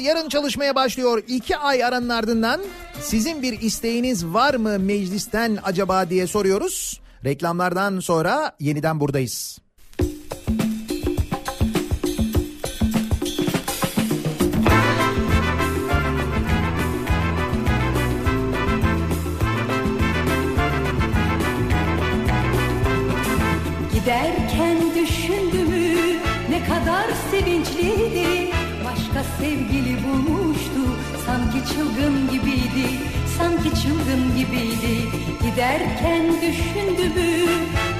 Yarın çalışmaya başlıyor. İki ay aranın ardından sizin bir isteğiniz var mı meclisten acaba diye soruyoruz. Reklamlardan sonra yeniden buradayız. Çılgın gibiydi Sanki çılgın gibiydi. Giderken düşündümü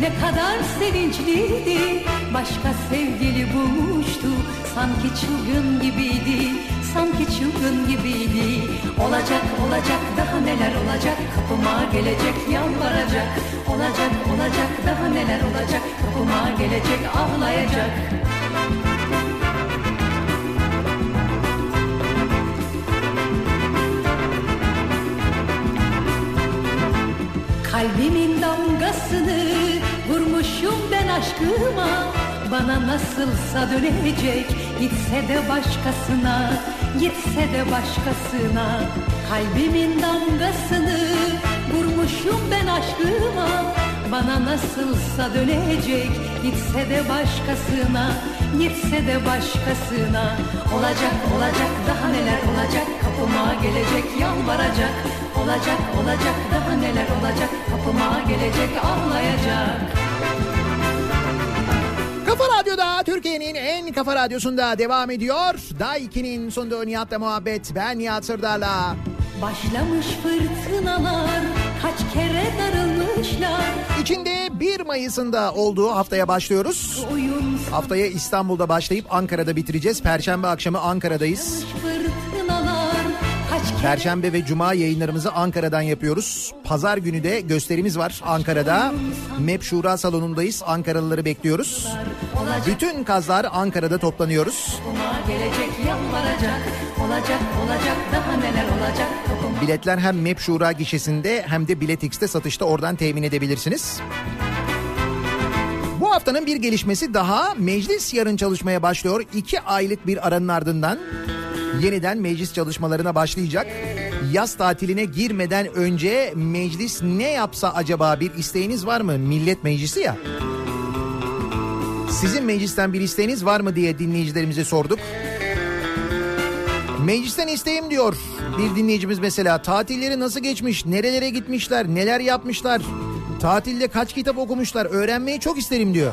ne kadar sevinçliydi. Başka sevgili bulmuştu sanki çılgın gibiydi Sanki çılgın gibiydi. Olacak olacak daha neler olacak? Kapıma gelecek yalvaracak. Olacak olacak daha neler olacak? Kapıma gelecek ağlayacak Kalbimin damgasını vurmuşum ben aşkıma. Bana nasılsa dönecek gitse de başkasına Gitse de başkasına. Kalbimin damgasını vurmuşum ben aşkıma. Bana nasılsa dönecek gitse de başkasına Gitse de başkasına. Olacak olacak daha neler olacak? Kapıma gelecek yalvaracak Olacak olacak daha neler olacak Kapıma gelecek ağlayacak Kafa Radyo'da Türkiye'nin en kafa radyosunda devam ediyor. 2'nin sonunda Nihat'la muhabbet. Ben Nihat Sırdar'la. Başlamış fırtınalar Kaç kere darılmışlar İçinde 1 Mayıs'ında olduğu haftaya başlıyoruz. Haftaya İstanbul'da başlayıp Ankara'da bitireceğiz. Perşembe akşamı Ankara'dayız. fırtınalar Perşembe ve Cuma yayınlarımızı Ankara'dan yapıyoruz. Pazar günü de gösterimiz var Ankara'da. MEP Şura Salonu'ndayız. Ankaralıları bekliyoruz. Bütün kazlar Ankara'da toplanıyoruz. Biletler hem MEP Şura gişesinde hem de Biletix'te satışta oradan temin edebilirsiniz. Bu haftanın bir gelişmesi daha meclis yarın çalışmaya başlıyor. İki aylık bir aranın ardından yeniden meclis çalışmalarına başlayacak. Yaz tatiline girmeden önce meclis ne yapsa acaba bir isteğiniz var mı? Millet meclisi ya. Sizin meclisten bir isteğiniz var mı diye dinleyicilerimize sorduk. Meclisten isteğim diyor bir dinleyicimiz mesela tatilleri nasıl geçmiş, nerelere gitmişler, neler yapmışlar, tatilde kaç kitap okumuşlar öğrenmeyi çok isterim diyor.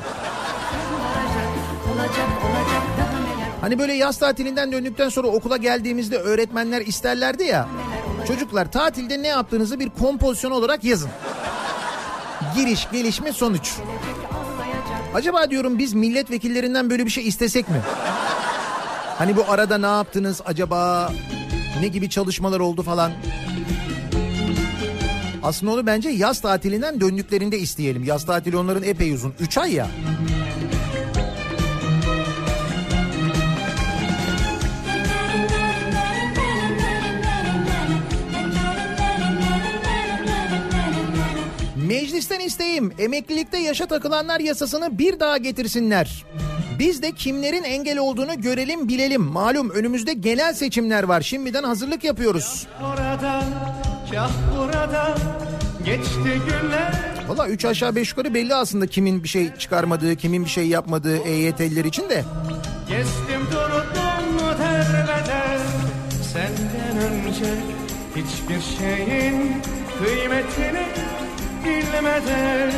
Hani böyle yaz tatilinden döndükten sonra okula geldiğimizde öğretmenler isterlerdi ya. Çocuklar tatilde ne yaptığınızı bir kompozisyon olarak yazın. Giriş, gelişme, sonuç. Acaba diyorum biz milletvekillerinden böyle bir şey istesek mi? Hani bu arada ne yaptınız acaba? Ne gibi çalışmalar oldu falan? Aslında onu bence yaz tatilinden döndüklerinde isteyelim. Yaz tatili onların epey uzun. 3 ay ya. Meclisten isteğim emeklilikte yaşa takılanlar yasasını bir daha getirsinler. Biz de kimlerin engel olduğunu görelim bilelim. Malum önümüzde genel seçimler var. Şimdiden hazırlık yapıyoruz. Orada, kah burada geçti günler. Valla 3 aşağı 5 yukarı belli aslında kimin bir şey çıkarmadığı, kimin bir şey yapmadığı EYT'liler için de. Gezdim durdum derbeder Senden önce hiçbir şeyin kıymetini bilmeden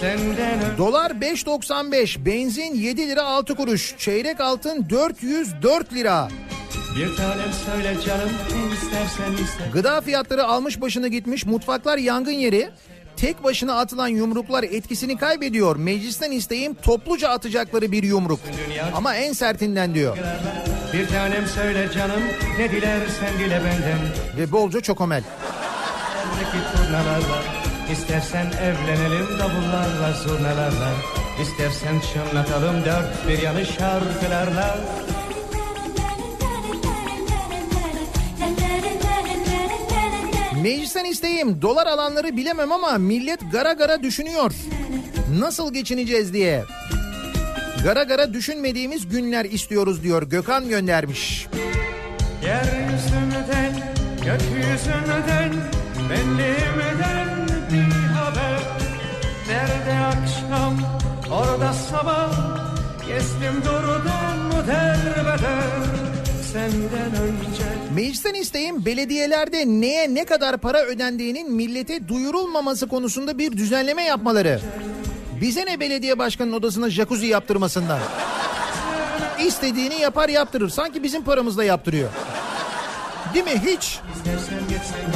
Senden Dolar 5.95, benzin 7 lira 6 kuruş, çeyrek altın 404 lira. bir tanem söyle canım istersen iste Gıda fiyatları almış başını gitmiş, mutfaklar yangın yeri. Tek başına atılan yumruklar etkisini kaybediyor. Meclisten isteğim topluca atacakları bir yumruk. Ama en sertinden diyor. Bir tanem söyle canım ne dilersen dile benden Ve bolca çokomel. İstersen evlenelim davullarla zurnalarla İstersen çınlatalım dört bir yanı şarkılarla Meclisten isteğim dolar alanları bilemem ama millet gara gara düşünüyor. Nasıl geçineceğiz diye. Gara gara düşünmediğimiz günler istiyoruz diyor Gökhan göndermiş. Yeryüzünden gökyüzünden Benliğimden sabah Gezdim durdum derbeder Senden önce Meclisten isteğim belediyelerde neye ne kadar para ödendiğinin millete duyurulmaması konusunda bir düzenleme yapmaları. Bize ne belediye başkanının odasına jacuzzi yaptırmasından. İstediğini yapar yaptırır. Sanki bizim paramızla yaptırıyor. Değil mi? Hiç. İstersen geçsin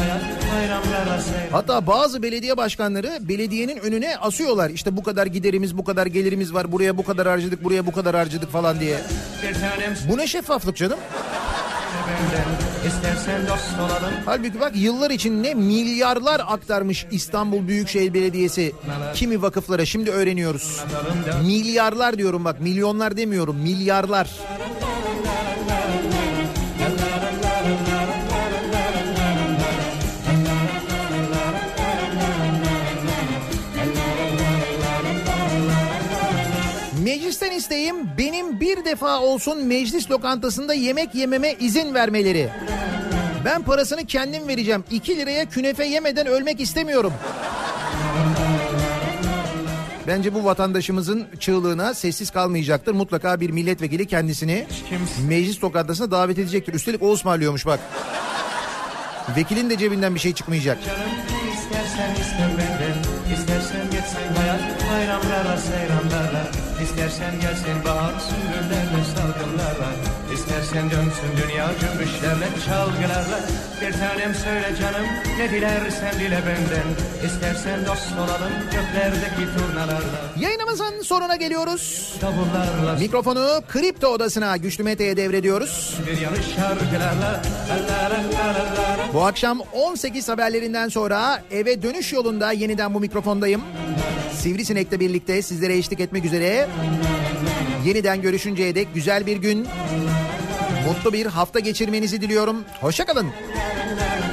Hatta bazı belediye başkanları belediyenin önüne asıyorlar. İşte bu kadar giderimiz, bu kadar gelirimiz var. Buraya bu kadar harcadık, buraya bu kadar harcadık falan diye. Bu ne şeffaflık canım? Halbuki bak yıllar için ne milyarlar aktarmış İstanbul Büyükşehir Belediyesi kimi vakıflara şimdi öğreniyoruz. Milyarlar diyorum bak milyonlar demiyorum milyarlar. Meclisten isteğim benim bir defa olsun meclis lokantasında yemek yememe izin vermeleri. Ben parasını kendim vereceğim. 2 liraya künefe yemeden ölmek istemiyorum. Bence bu vatandaşımızın çığlığına sessiz kalmayacaktır. Mutlaka bir milletvekili kendisini meclis lokantasına davet edecektir. Üstelik o ısmarlıyormuş bak. Vekilin de cebinden bir şey çıkmayacak. İstersen iste benden İstersen geçsin hayat bayramlarla seyranlarla İstersen gelsin bahar sümbüllerle salgınlarla İstersen dönsün dünya cümbüşlerle çalgılarla Bir tanem söyle canım ne dilersen dile benden İstersen dost olalım göklerdeki turnalarla Yayınımızın sonuna geliyoruz. Davullarla Mikrofonu Kripto Odası'na Güçlü Mete'ye devrediyoruz. bir yanı şarkılarla la la la la la la. Bu akşam 18 haberlerinden sonra eve dönüş yolunda yeniden bu mikrofondayım. Sivrisinek'le birlikte sizlere eşlik etmek üzere. Yeniden görüşünceye dek güzel bir gün, mutlu bir hafta geçirmenizi diliyorum. Hoşçakalın. la